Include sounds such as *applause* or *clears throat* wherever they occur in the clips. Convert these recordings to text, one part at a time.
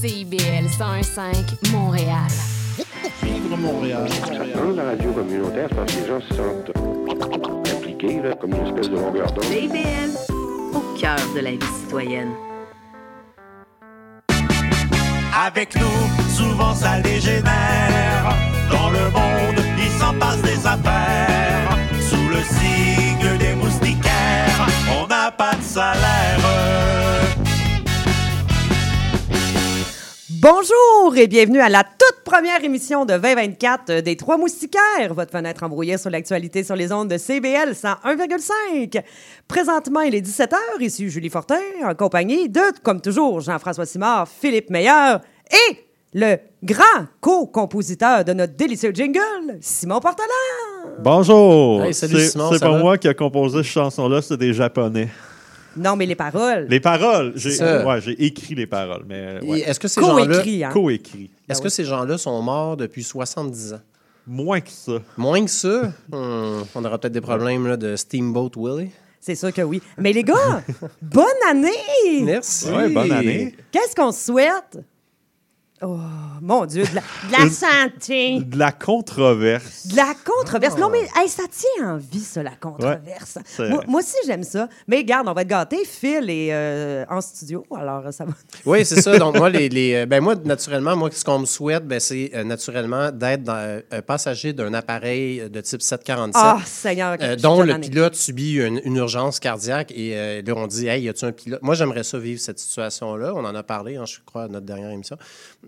CIBL 105 Montréal. Vivre Montréal. Dans la radio communautaire, c'est parce que les gens se sentent impliqués, là, comme une espèce de longueur d'onde. CIBL, au cœur de la vie citoyenne. Avec nous, souvent ça dégénère. Dans le monde, il s'en passe des affaires. Sous le signe des moustiquaires, on n'a pas de salaire. Bonjour et bienvenue à la toute première émission de 2024 des Trois Moustiquaires, votre fenêtre embrouillée sur l'actualité sur les ondes de CBL 101,5. Présentement, il est 17h, ici Julie Fortin, en compagnie de, comme toujours, Jean-François Simard, Philippe Meilleur et le grand co-compositeur de notre délicieux jingle, Simon Portelan. Bonjour. Hey, salut, c'est Simon, c'est ça pas va? moi qui a composé cette chanson-là, c'est des Japonais. Non, mais les paroles. Les paroles, j'ai ça. ouais, j'ai écrit les paroles, mais Et. Est-ce que ces gens-là Co-écrit, hein? co-écrit. est-ce que ces gens-là sont morts depuis 70 ans? Moins que ça. Moins que ça, hmm, on aura peut-être des problèmes là, de Steamboat Willie. C'est sûr que oui. Mais les gars, *laughs* bonne année! Merci. Ouais, bonne année. Qu'est-ce qu'on se souhaite? Oh, mon Dieu, de la, de la santé, De la controverse. de la controverse. Non, mais hey, ça tient en vie, ça, la controverse. moi, moi aussi, j'aime ça. Mais regarde, on va être gâtés. Phil est euh, en studio, alors ça va. Oui, c'est ça. Donc, moi, les, les, *laughs* ben, moi, naturellement, moi, ce qu'on me souhaite, ben, c'est euh, naturellement d'être dans, euh, un passager d'un appareil de type 747. Ah, Seigneur. euh, suis dont le pilote subit une, une urgence cardiaque et euh, là, on dit Hey, y a-tu un pilote? Moi, j'aimerais ça vivre cette situation-là. On en a parlé, hein, je crois, à notre dernière émission.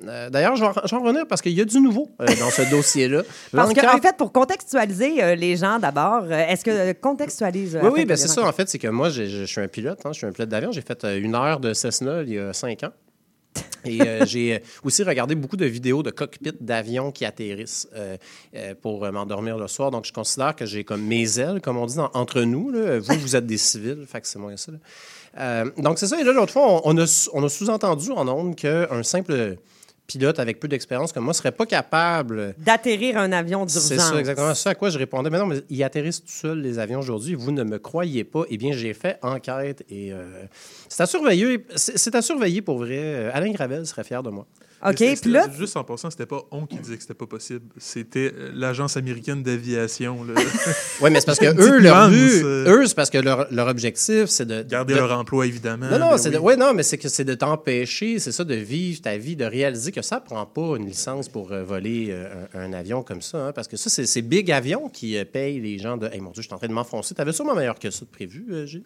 Euh, D'ailleurs, je vais en- en revenir parce qu'il y a du nouveau euh, dans ce *laughs* dossier-là. Parce qu'en L'enquête- fait, pour contextualiser euh, les gens d'abord, est-ce que contextualise. Oui, oui, ben c'est ça. En fait, c'est que moi, je suis un pilote. hein, je suis un pilote d'avion. J'ai fait une heure de Cessna il y a cinq ans. *laughs* Et euh, j'ai aussi regardé beaucoup de vidéos de cockpits d'avions qui atterrissent euh, euh, pour m'endormir le soir. Donc, je considère que j'ai comme mes ailes, comme on dit dans- entre nous. là. Vous, vous êtes des civils, fait que c'est moins ça. donc, c'est ça. Et là, l'autre fois, on, on a, sou- on a sous-entendu en ondes qu'un simple pilote avec peu d'expérience comme moi serait pas capable D'atterrir un avion d'urgence. c'est ça, exactement. Ça à quoi je répondais. Mais non, mais ils atterrissent tout seuls, les avions, aujourd'hui. Vous ne me croyez pas. Eh bien, j'ai fait enquête et euh, c'est à surveiller. C'est c'est à surveiller pour vrai. Euh, Alain Gravel serait fier de moi. OK, Mais puis c'était- là, Juste en passant, c'était pas on qui disait que c'était pas possible. C'était euh, l'Agence américaine d'aviation. *laughs* Oui, mais c'est parce que *laughs* eux, leur but, euh. eux, c'est parce que leur, leur objectif, c'est de. Garder de- leur emploi, évidemment. Non, non, c'est de, oui. ouais, non, mais c'est que c'est de t'empêcher, c'est ça, de vivre ta vie, de réaliser que ça prend pas une licence pour euh, voler euh, un, un avion comme ça, hein, parce que ça, c'est Big Avion qui euh, paye les gens de. Hey, mon Dieu, je suis en train de m'enfoncer. T'avais sûrement meilleur que ça de prévu, euh, Gilles?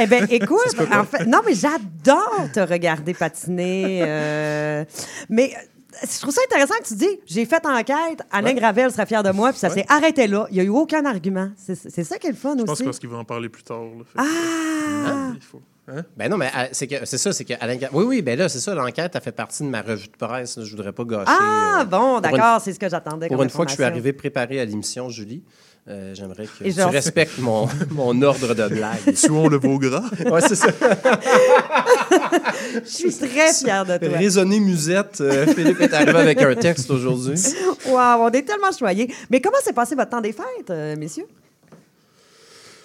Eh bien, *laughs* écoute, en fait, non, mais j'adore te regarder patiner. euh, mais euh, je trouve ça intéressant que tu dis, j'ai fait enquête, Alain Gravel serait fier de moi, puis ça s'est arrêté là. Il n'y a eu aucun argument. C'est c'est ça qui est le fun Je pense que aussi. c'est parce qu'il va en parler plus tard. là. Fait que, Ah! il faut- hein? Ben non, mais euh, c'est que c'est ça, c'est que Alain Oui, oui, ben là, c'est ça, l'enquête a fait partie de ma revue de presse. là, je voudrais pas gâcher. Ah, euh, bon, d'accord, c'est ce que j'attendais. Pour une fois que je suis arrivé préparé à l'émission, Julie, euh, j'aimerais que Et tu genre- respectes mon, *laughs* mon ordre de blague. *laughs* Suons le veau gras. ouais, c'est ça. Je suis très fière de toi. Raisonner musette. euh, Philippe est arrivé avec un texte aujourd'hui. *laughs* Wow, on est tellement choyés. Mais comment s'est passé votre temps des fêtes, euh, messieurs?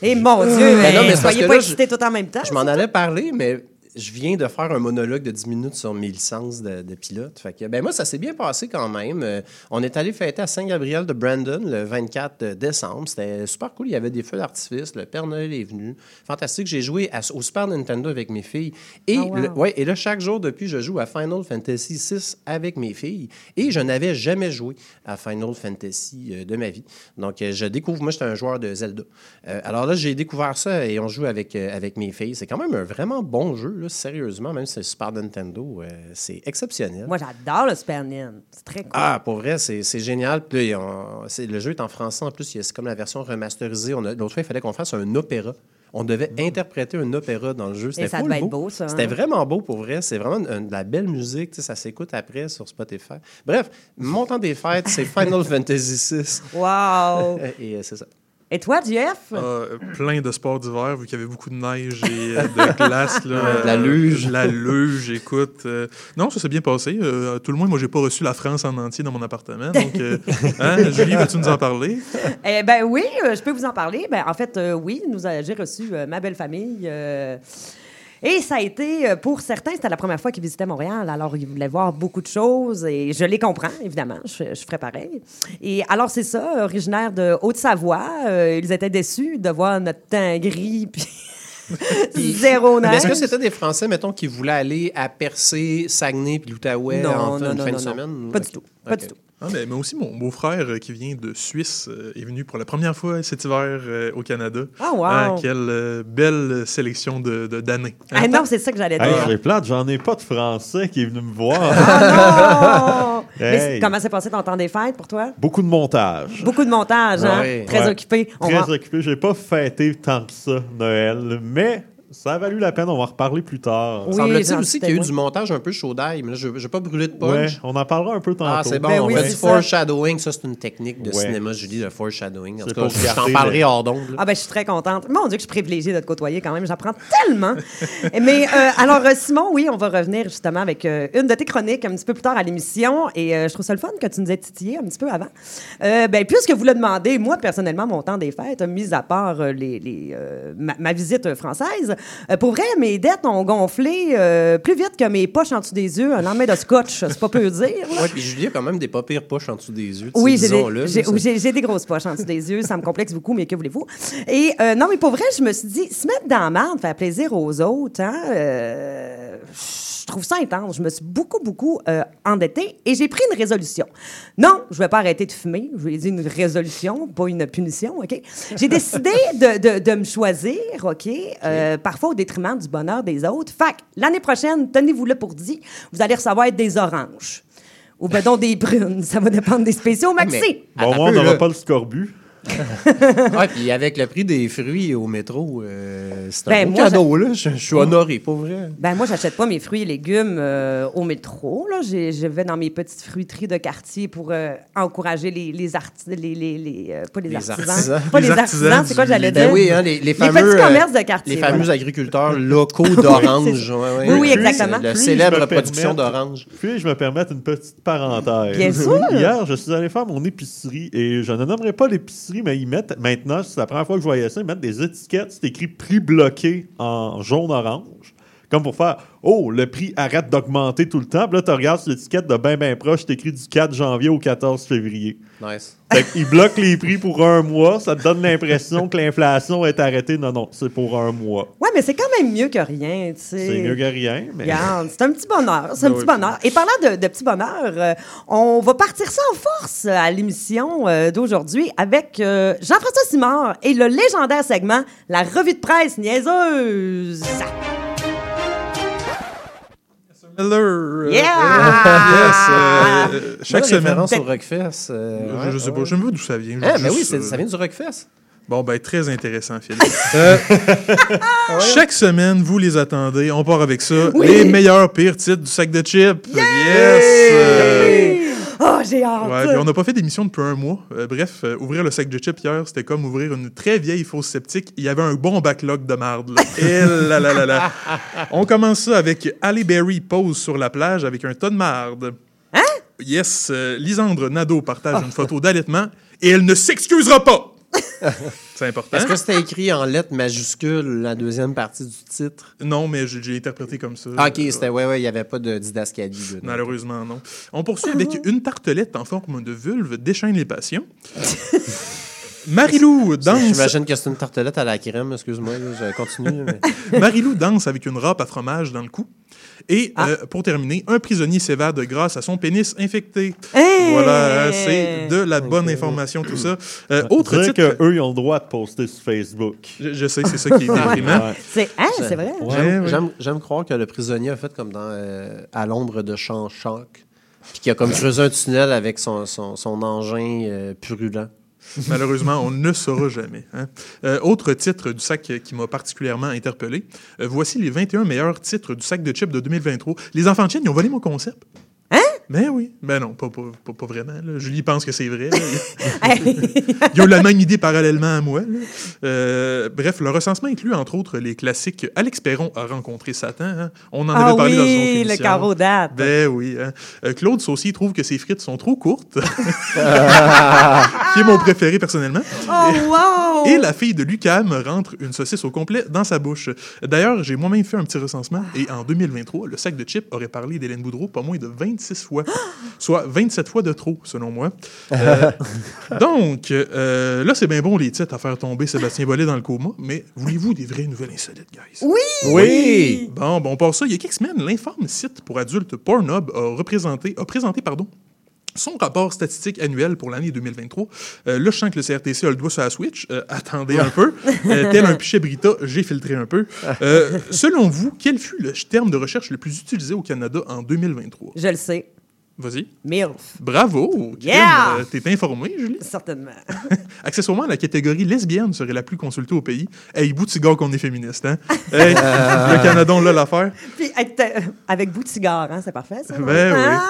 Eh mon Dieu, Ben non, mais soyez pas là, excités tout en même temps. Je m'en allais parler, mais je viens de faire un monologue de 10 minutes sur mes licences de, de pilote. Fait que, ben moi, ça s'est bien passé quand même. Euh, on est allé fêter à Saint-Gabriel de Brandon le 24 décembre. C'était super cool. Il y avait des feux d'artifice. Le Père Noël est venu. Fantastique. J'ai joué à- au Super Nintendo avec mes filles. Et, Ah, wow. le- ouais, et là, chaque jour depuis, je joue à Final Fantasy VI avec mes filles. Et je n'avais jamais joué à Final Fantasy euh, de ma vie. Donc, euh, je découvre. Moi, j'étais un joueur de Zelda. Alors là, j'ai découvert ça et on joue avec, avec mes filles. C'est quand même un vraiment bon jeu, là, sérieusement. Même si c'est Super Nintendo, euh, c'est exceptionnel. Moi, j'adore le Super Nintendo. C'est très cool. Ah, pour vrai, c'est c'est génial. Puis là, on- c'est- le jeu est en français en plus. C'est comme la version remasterisée. On a- L'autre fois, il fallait qu'on fasse un opéra. On devait interpréter un opéra dans le jeu. C'était ça full devait être beau, ça, hein? C'était vraiment beau pour vrai. C'est vraiment une- de la belle musique. tu sais, Ça s'écoute après sur Spotify. Bref, mon temps des fêtes, c'est Final *laughs* Fantasy VI. Wow! *laughs* Et euh, c'est ça. Et toi, Jeff? Euh, plein de sports d'hiver, vu qu'il y avait beaucoup de neige et euh, de glace. Là, *laughs* la luge. La luge, écoute. euh, non, ça s'est bien passé. Euh, à tout le moins, moi, j'ai pas reçu la France en entier dans mon appartement. Donc, euh, *laughs* hein, Julie, veux-tu nous en parler? Eh ben oui, euh, je peux vous en parler. Ben, en fait, euh, oui, nous j'ai reçu euh, ma belle famille. Et ça a été, euh, pour certains, c'était la première fois qu'ils visitaient Montréal. Alors, ils voulaient voir beaucoup de choses et je les comprends, évidemment. Je, je ferais pareil. Et alors, c'est ça, originaire de Haute-Savoie. euh, ils étaient déçus de voir notre teint gris *laughs* puis zéro Mais neige. est-ce que c'était des Français, mettons, qui voulaient aller à Percé, Saguenay puis l'Outaouais en non, une non, fin non, de non. semaine? Pas du tout. Pas du tout. Ah, mais, mais aussi, mon beau-frère euh, qui vient de Suisse euh, est venu pour la première fois cet hiver euh, au Canada. Ah, wow. Ah, quelle euh, belle sélection de, de- d'années. Ah non, c'est ça que j'allais Hey, dire. c'est plate, j'en ai pas de Français qui est venu me voir. Ah non! *laughs* Mais Hey. comment s'est passé ton temps des fêtes pour toi? Beaucoup de montage. Beaucoup de montage, hein? Ouais. Très Ouais. occupé. On Très va- occupé. J'ai pas fêté tant que ça, Noël, mais ça a valu la peine. On va en reparler plus tard. Oui, Semble-t-il aussi qu'il y a eu du montage un peu chaud d'ail, mais là, je n'ai pas brûlé de Ouais, punch. on en parlera un peu tantôt. Ah, c'est bon, Ben on oui, fait du foreshadowing. Ça, c'est une technique de Ouais. cinéma, Julie, le foreshadowing. En tout cas, je t'en parlerai le- hors d'onde. Ah ben, je suis très contente. Mon Dieu, que je suis privilégiée de te côtoyer quand même. J'apprends tellement. *laughs* Mais euh, alors, euh, Simon, oui, on va revenir justement avec euh, une de tes chroniques un petit peu plus tard à l'émission. Et euh, je trouve ça le fun que tu nous aies titillé un petit peu avant. Euh, ben, puisque vous le demandez, moi, personnellement, mon temps des fêtes, mis à part euh, les, les, euh, ma, ma visite française, euh, pour vrai, mes dettes ont gonflé euh, plus vite que mes poches en dessous des yeux. Un lendemain de scotch, c'est pas peu dire. Ouais, puis Julie a quand même des pas pires poches en dessous des yeux. Oui, j'ai des, j'ai- oui, des grosses poches en dessous des yeux. Ça me complexe beaucoup, mais que voulez-vous? Et euh, non, mais pour vrai, je me suis dit, se mettre dans la merde, faire plaisir aux autres, hein, je trouve ça intense. Je me suis beaucoup, beaucoup endettée et j'ai pris une résolution. Non, je vais pas arrêter de fumer. Je vais dire une résolution, pas une punition, OK? J'ai décidé de, de- de me choisir, OK? euh, parfois au détriment du bonheur des autres. Fait que l'année prochaine, tenez-vous là pour dit, vous allez recevoir des oranges. Ou ben donc des brunes. Ça va dépendre des spéciaux. Maxi! Mais- Bon, moi, on n'aura pas le scorbut. *laughs* Ouais, puis avec le prix des fruits au métro, euh, c'est un Ben, beau moi, cadeau, là. Je, je suis honoré, pas vrai. Ben moi, j'achète pas mes fruits et légumes euh, au métro. Là. Je vais dans mes petites fruiteries de quartier pour euh, encourager les, les artisans. Les, les, les, pas les, Les artisans. artisans. Pas Les les, artisans artisans, c'est quoi j'allais Ben dire? oui, hein, les, les Les fameux... petits commerces de quartier, Les fameux voilà. agriculteurs *laughs* locaux d'orange. ouais, ouais. Oui, oui, exactement. La Puis, célèbre je me production permette- d'orange. Puis, je me permettre une petite parenthèse. Bien *laughs* sûr. Hier, je suis allé faire mon épicerie et je ne nommerai pas l'épicerie, mais ils mettent maintenant, c'est la première fois que je voyais ça, ils mettent des étiquettes, c'est écrit prix bloqué en jaune-orange. Comme pour faire Oh, le prix arrête d'augmenter tout le temps. Puis là, tu regardes sur l'étiquette de bien, bien proche, c'est écrit du 4 janvier au 14 février. Nice. Fait qu'ils bloquent les prix pour un mois. Ça te donne l'impression que l'inflation est arrêtée. Non, non, c'est pour un mois. Ouais, mais c'est quand même mieux que rien, tu sais. C'est mieux que rien, mais. Regarde, c'est un petit bonheur. C'est un Ben petit bonheur. Et parlant de, de petit bonheur, euh, on va partir ça en force à l'émission euh, d'aujourd'hui avec euh, Jean-François Simard et le légendaire segment La revue de presse niaiseuse. Hello! Yeah! yes! euh, chaque semaine. référence au Rockfest. euh, Je, ouais, je sais pas, je sais même pas d'où ça vient. Ah, Juste, ben oui, euh, ça vient du Rockfest. Bon, ben, très intéressant, Phil. *laughs* Euh, chaque semaine, vous les attendez. On part avec ça. Les meilleurs pires titres du sac de chips. Yes! Euh, Oh, j'ai hâte. ouais, puis on n'a pas fait d'émission depuis un mois. Euh, bref, euh, ouvrir le sac de chips hier, c'était comme ouvrir une très vieille fausse sceptique. Il y avait un bon backlog de marde. là. *laughs* Et là, là, là, là. On commence ça avec Halle Berry pose sur la plage avec un tas de marde. Hein? Yes, euh, Lisandre Nadeau partage une photo d'allaitement et elle ne s'excusera pas. *laughs* C'est important. Est-ce que c'était écrit en lettres majuscules, la deuxième partie du titre? Non, mais j'ai interprété comme ça. Ah, OK, c'était, ouais, ouais, il n'y avait pas de didascalie. dedans. Malheureusement, non. On poursuit avec *laughs* une tartelette en forme de vulve déchaîne les passions. *laughs* Marilou danse, J'imagine que c'est une tartelette à la crème, excuse-moi, je continue. *laughs* mais- Marilou danse avec une râpe à fromage dans le cou. Et Ah. euh, pour terminer, un prisonnier s'évade grâce à son pénis infecté. Hey! Voilà, c'est de la bonne information, tout ça. Euh, autre titre. qu'eux, ils ont le droit de poster sur Facebook. Je, je sais, c'est ça qui est *laughs* déprimant. Ouais. C'est hein, c'est vrai. Ouais. J'aime, ouais. croire que le prisonnier a fait comme dans euh, À l'ombre de champ choc, puis qu'il a comme creusé un tunnel avec son, son, son engin euh, purulent. Malheureusement, on ne saura jamais. hein. Euh, autre titre du sac qui m'a particulièrement interpellé. Euh, voici les 21 meilleurs titres du sac de chips de 2023. Les enfants de Chine, ils ont volé mon concept. Ben oui. Ben non, pas, pas, pas, pas vraiment. là. Julie pense que c'est vrai. *laughs* Ils ont eu la même idée parallèlement à moi. Euh, bref, le recensement inclut entre autres les classiques Alex Perron a rencontré Satan. hein. On en Ah avait parlé dans une autre oui, le émission. carreau date. Ben oui. hein. Euh, Claude Saucy trouve que ses frites sont trop courtes, *laughs* qui est mon préféré personnellement. Oh, wow! Et la fille de Lucam rentre une saucisse au complet dans sa bouche. D'ailleurs, j'ai moi-même fait un petit recensement et en 2023, le sac de chips aurait parlé d'Hélène Boudreau pas moins de 26 fois, soit 27 fois de trop, selon moi. Euh, *laughs* donc, euh, là, c'est bien bon les titres à faire tomber Sébastien Bollet dans le coma, mais voulez-vous des vraies nouvelles insolites, guys? Oui! Oui! Bon, bon, pour ça, il y a quelques semaines, l'informe site pour adultes Pornhub a, représenté, a présenté pardon, son rapport statistique annuel pour l'année 2023. Euh, là, je sens que le CRTC a le doigt sur la Switch. Euh, attendez un peu. *laughs* Euh, tel un pichet Brita, j'ai filtré un peu. Euh, selon vous, quel fut le terme de recherche le plus utilisé au Canada en 2023? Je le sais. Vas-y. MILF. Bravo! Yeah! euh, T'es informé, Julie? Certainement. *laughs* Accessoirement, la catégorie lesbienne serait la plus consultée au pays. Hey, bout de cigare qu'on est féministe, hein? *laughs* Hey, le Canada, on l'a l'affaire. Puis avec, ta- avec bout de cigare, hein, c'est parfait, ça? Ben oui. Ah!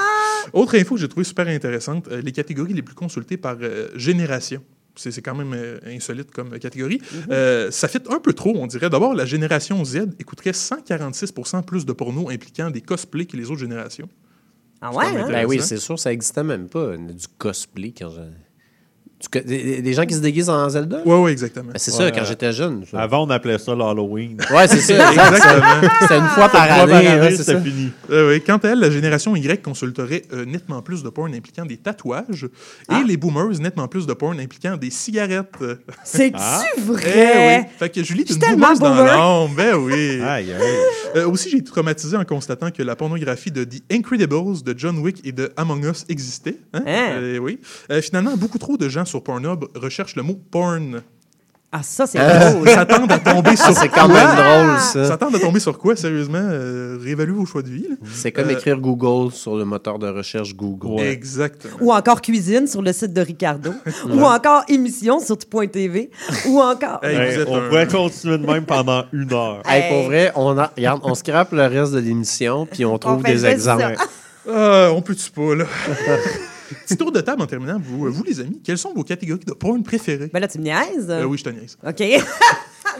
Autre info que j'ai trouvé super intéressante, euh, les catégories les plus consultées par euh, génération. C'est quand même euh, insolite comme catégorie. Euh, ça fait un peu trop, on dirait. D'abord, la génération Z écouterait 146% plus de porno impliquant des cosplays que les autres générations. Ah ouais, hein? Ben oui, c'est sûr, ça n'existait même pas, du cosplay. Quand des, des- des gens qui se déguisent en Zelda? Oui, oui, exactement. Ben, c'est Ouais, ça, quand euh, j'étais jeune. ça. Avant, on appelait ça l'Halloween. Ouais, c'est ça. *laughs* Exactement. C'est une fois par année. année, c'est c'était ça. fini. Euh, oui. Quant à elle, la génération Y consulterait euh, nettement plus de porn impliquant des tatouages Ah. et les boomers nettement plus de porn impliquant des cigarettes. *laughs* C'est-tu Ah. eh vrai? oui. Fait que Julie, tu suis une tellement boomer dans boomer. l'âme. Ben oui. *laughs* Aïe, aïe. Euh, aussi, j'ai été traumatisé en constatant que la pornographie de The Incredibles, de John Wick et de Among Us existait. Hein? Hein? Euh, oui. Euh, finalement, beaucoup trop de gens sur Pornhub recherchent le mot porn. Ah, ça, c'est Euh, drôle. *laughs* S'attendent à tomber sur *laughs* c'est quand même drôle, ça. S'attendent à tomber sur quoi, sérieusement? Euh, réévaluez vos choix de vie. là. C'est comme Euh, écrire Google sur le moteur de recherche Google. Ouais. Exactement. Ou encore cuisine sur le site de Ricardo. *laughs* Ou encore émission sur tout.tv. Ou encore. Hey, Hey, vous êtes on un- pourrait continuer de même pendant une heure. Hey, Hey. pour vrai, on, a, regarde, on scrape le reste de l'émission, puis on trouve fait des juste exemples. Ah, on peut-tu pas, là? *laughs* Petit tour de table en terminant. Vous, vous, les amis, quelles sont vos catégories de porn préférées? Ben là, tu me niaises? Euh, oui, je te niaise. OK. *laughs*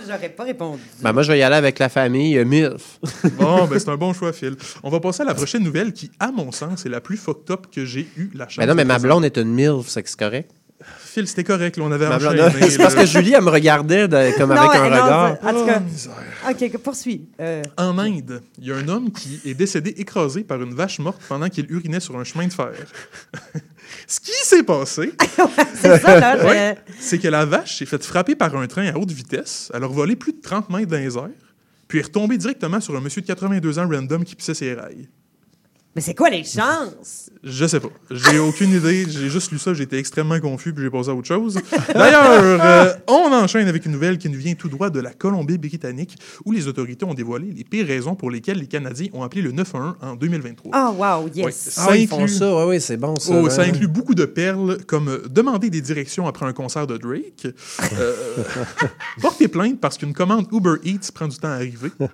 J'aurais pas répondu. Ben, moi, je vais y aller avec la famille euh, MILF. *laughs* Bon, ben, c'est un bon choix, Phil. On va passer à la prochaine nouvelle qui, à mon sens, est la plus fucked up que j'ai eu la chance Ben non, mais ma blonde est une MILF, c'est correct. Phil, c'était correct, là, on avait enchaîné. c'est parce que Julie, elle me regardait de- comme Non, avec un non, regard. En tout Oh, cas, misère. OK, poursuis. Euh, En Inde, il y a un homme qui est décédé écrasé par une vache morte pendant qu'il urinait sur un chemin de fer. *laughs* Ce qui s'est passé, *laughs* c'est ça, là. je- Ouais. c'est que la vache s'est faite frapper par un train à haute vitesse. Elle a volé plus de 30 mètres dans les airs, puis est retombée directement sur un monsieur de 82 ans random qui pissait ses rails. Mais c'est quoi les chances? Je sais pas. J'ai aucune idée. J'ai juste lu ça. J'étais extrêmement confus puis j'ai passé à autre chose. D'ailleurs, *laughs* euh, on enchaîne avec une nouvelle qui nous vient tout droit de la Colombie-Britannique où les autorités ont dévoilé les pires raisons pour lesquelles les Canadiens ont appelé le 911 en 2023. Oh, wow, Ouais. yes. Ça Ah, ils font inclut- ça, ouais, ouais, c'est bon ça. Oh, ouais. ça inclut beaucoup de perles, comme euh, demander des directions après un concert de Drake, euh, *laughs* porter plainte parce qu'une commande Uber Eats prend du temps à arriver, Oh,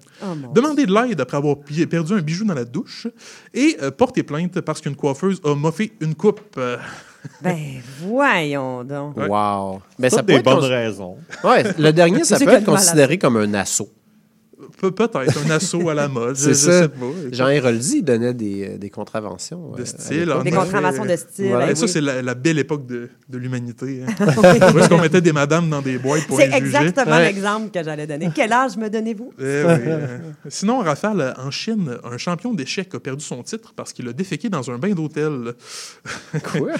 demander de l'aide après avoir perdu un bijou dans la douche, et euh, porter plainte parce qu'une coiffeuse a moffé une coupe. euh, *laughs* Ben, voyons donc. Ouais. Wow. Ben, ça peut des être bonnes cons- raisons. Ouais, le dernier, *laughs* ça C'est peut être considéré comme un assaut. Pe- Peut-être un assaut à la mode. *laughs* je, C'est je ça. sais pas. Jean Héroldi donnait des, euh, des contraventions. De euh, style, Des contraventions de style. Voilà. Et ça, oui. c'est la, la belle époque de, de l'humanité. Hein. *laughs* Où est-ce qu'on mettait des madames dans des boîtes pour C'est les juger? exactement Ouais. l'exemple que j'allais donner. Quel âge me donnez-vous? Eh oui, euh. Sinon, Raphaël, en Chine, un champion d'échecs a perdu son titre parce qu'il a déféqué dans un bain d'hôtel. *laughs* Quoi?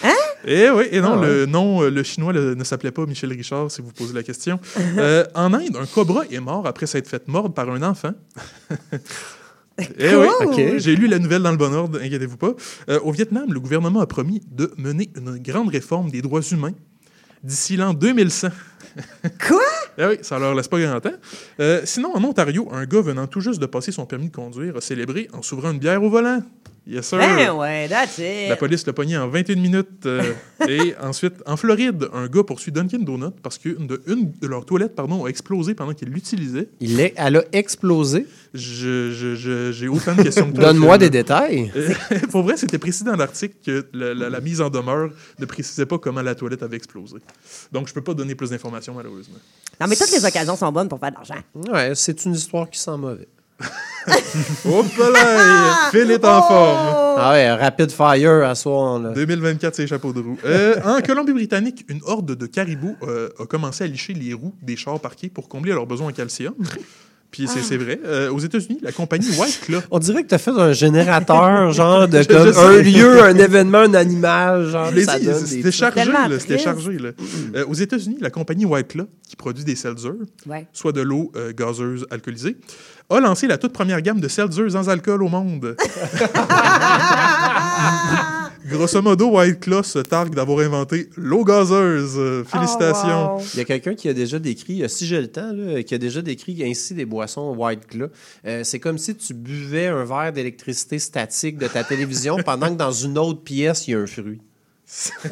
Eh oui, et non, Ah ouais. le nom, euh, le chinois le- ne s'appelait pas Michel Richard, si vous posez la question. Euh, en Inde, un cobra est mort après s'être fait mordre par un enfant. *laughs* Eh oui, j'ai lu la nouvelle dans le bon ordre, inquiétez-vous pas. Euh, au Vietnam, le gouvernement a promis de mener une grande réforme des droits humains d'ici l'an 2100. *laughs* Quoi? Eh oui, ça leur laisse pas grand temps. Euh, sinon, en Ontario, un gars venant tout juste de passer son permis de conduire a célébré en s'ouvrant une bière au volant. Yes, sir. Ben ouais, that's it. La police l'a pogné en 21 minutes. euh, *laughs* et ensuite, en Floride, un gars poursuit Dunkin' Donut parce qu'une de, une de leurs toilettes pardon, a explosé pendant qu'il l'utilisait. Il est, elle a explosé? Je- je- je- J'ai autant de questions *laughs* que toi. Donne-moi des détails. Euh, *laughs* Pour vrai, c'était précis dans l'article que la, la- la mise en demeure ne précisait pas comment la toilette avait explosé. Donc, je peux pas donner plus d'informations, malheureusement. Non, mais toutes les occasions sont bonnes pour faire de l'argent. Ouais, c'est une histoire qui sent mauvais. *laughs* Hop là! Phil est *laughs* en forme. Ah ouais, rapid fire à soir. Là. 2024, c'est chapeaux de roue. Euh, en Colombie-Britannique, une horde de caribous euh, a commencé à licher les roues des chars parqués pour combler leurs besoins en calcium. Puis c'est c'est vrai. Euh, aux États-Unis, la compagnie White Claw. On dirait que tu as fait un générateur, *laughs* genre de Je- comme je un lieu, un événement, un animal, genre c'était chargé, là, c'était chargé. là. Euh, aux États-Unis, la compagnie White Claw, qui produit des seltzers, Ouais. soit de l'eau euh, gazeuse alcoolisée, a lancé la toute première gamme de seltzers sans alcool au monde. *laughs* Grosso modo, White Claw se targue d'avoir inventé l'eau gazeuse. Euh, félicitations. Oh, wow. Il y a quelqu'un qui a déjà décrit, euh, si j'ai le temps, là, qui a déjà décrit ainsi des boissons White Claw. Euh, c'est comme si tu buvais un verre d'électricité statique de ta télévision *laughs* pendant que dans une autre pièce, il y a un fruit. *laughs*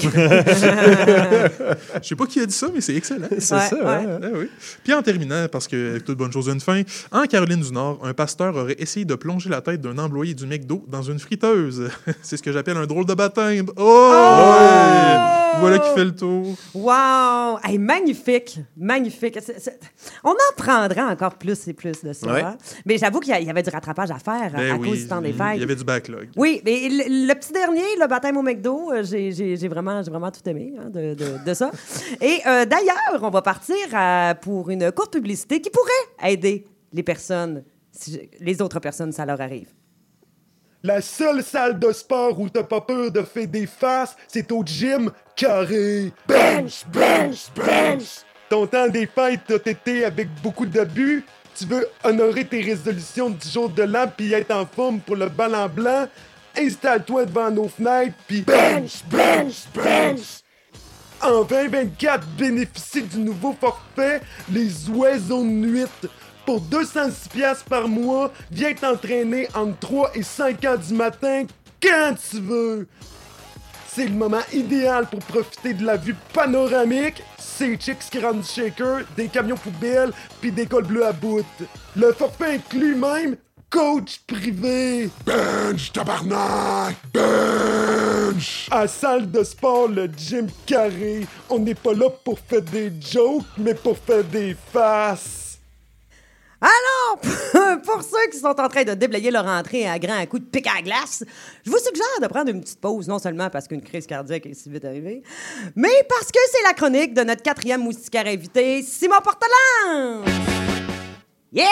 Je sais pas qui a dit ça, mais c'est excellent. *laughs* C'est Ouais, ça, ouais. hein? Ah oui. Puis en terminant, parce que toute bonne chose a une fin, en Caroline du Nord, un pasteur aurait essayé de plonger la tête d'un employé du McDo dans une friteuse. *laughs* C'est ce que j'appelle un drôle de baptême. Oh! Ouais! Voilà qui fait le tour. Wow! Hey, magnifique! Magnifique! C'est- c'est- On en prendra encore plus et plus de ça. Ouais. hein. Mais j'avoue qu'il y a- il y avait du rattrapage à faire Ben à oui, cause du temps des il fêtes. y avait du backlog. Oui, mais le, le petit dernier, le baptême au McDo, euh, j'ai j'ai- vraiment, j'ai vraiment tout aimé hein, de, de- de ça. Et euh, d'ailleurs, on va partir à- pour une courte publicité qui pourrait aider les personnes, si les autres personnes, ça leur arrive. La seule salle de sport où t'as pas peur de faire des faces, c'est au gym carré. Bench, bench, bench. Ton temps des fêtes a été avec beaucoup d'abus. Tu veux honorer tes résolutions du jour de l'an puis être en forme pour le bal en blanc? Installe-toi devant nos fenêtres puis bench, bench, bench. En 2024, bénéficie du nouveau forfait Les Oiseaux de Nuit. Pour 206 pièces par mois, viens t'entraîner entre 3 et 5 heures du matin quand tu veux. C'est le moment idéal pour profiter de la vue panoramique. C'est Chicks qui rendent du shaker, des camions poubelles, puis des cols bleus à bout. Le forfait inclut même coach privé. Bench, tabarnak! Bench! À salle de sport, le gym carré. On n'est pas là pour faire des jokes, mais pour faire des faces. Alors, *laughs* pour ceux qui sont en train de déblayer leur entrée à grands coups de pic à glace, je vous suggère de prendre une petite pause, non seulement parce qu'une crise cardiaque est si vite arrivée, mais parce que c'est la chronique de notre quatrième moustiquaire invité, Simon Portelance! Yeah!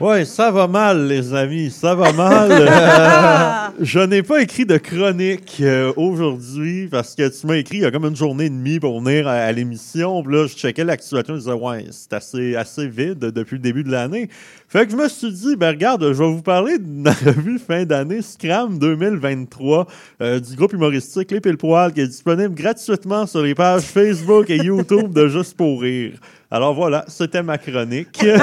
Ouais, ça va mal, les amis, ça va mal. Euh, *laughs* *laughs* je n'ai pas écrit de chronique euh, aujourd'hui parce que tu m'as écrit il y a comme une journée et demie pour venir à, à l'émission. Puis là, je checkais l'actualité, je disais, ouais, c'est assez, assez vide depuis le début de l'année. Fait que je me suis dit, ben regarde, je vais vous parler de la *laughs* revue fin d'année Scram 2023 euh, du groupe humoristique Les Pile Poil qui est disponible gratuitement sur les pages Facebook et YouTube de Juste pour rire. Alors voilà, c'était ma chronique. *laughs* *laughs*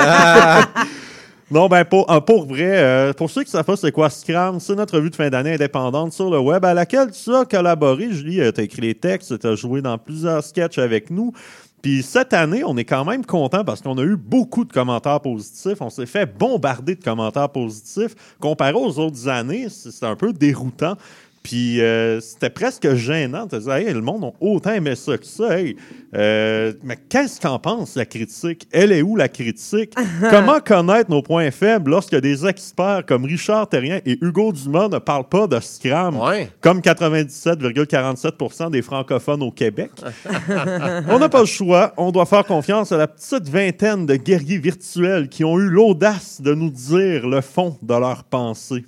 Non, ben pour, euh, pour vrai, euh, pour ceux qui savent pas c'est quoi Scram, c'est notre revue de fin d'année indépendante sur le web à laquelle tu as collaboré. Julie, tu as écrit les textes, tu as joué dans plusieurs sketchs avec nous. Puis cette année, on est quand même content parce qu'on a eu beaucoup de commentaires positifs. On s'est fait bombarder de commentaires positifs. Comparé aux autres années, c'est un peu déroutant. Puis euh, c'était presque gênant de dire, hey, le monde a autant aimé ça que ça. Hey, euh, mais qu'est-ce qu'en pense la critique? Elle est où la critique? *laughs* Comment connaître nos points faibles lorsque des experts comme Richard Terrien et Hugo Dumas ne parlent pas de Scram? Ouais. Comme 97,47% des francophones au Québec? *laughs* on n'a pas le choix. On doit faire confiance à la petite vingtaine de guerriers virtuels qui ont eu l'audace de nous dire le fond de leurs pensées.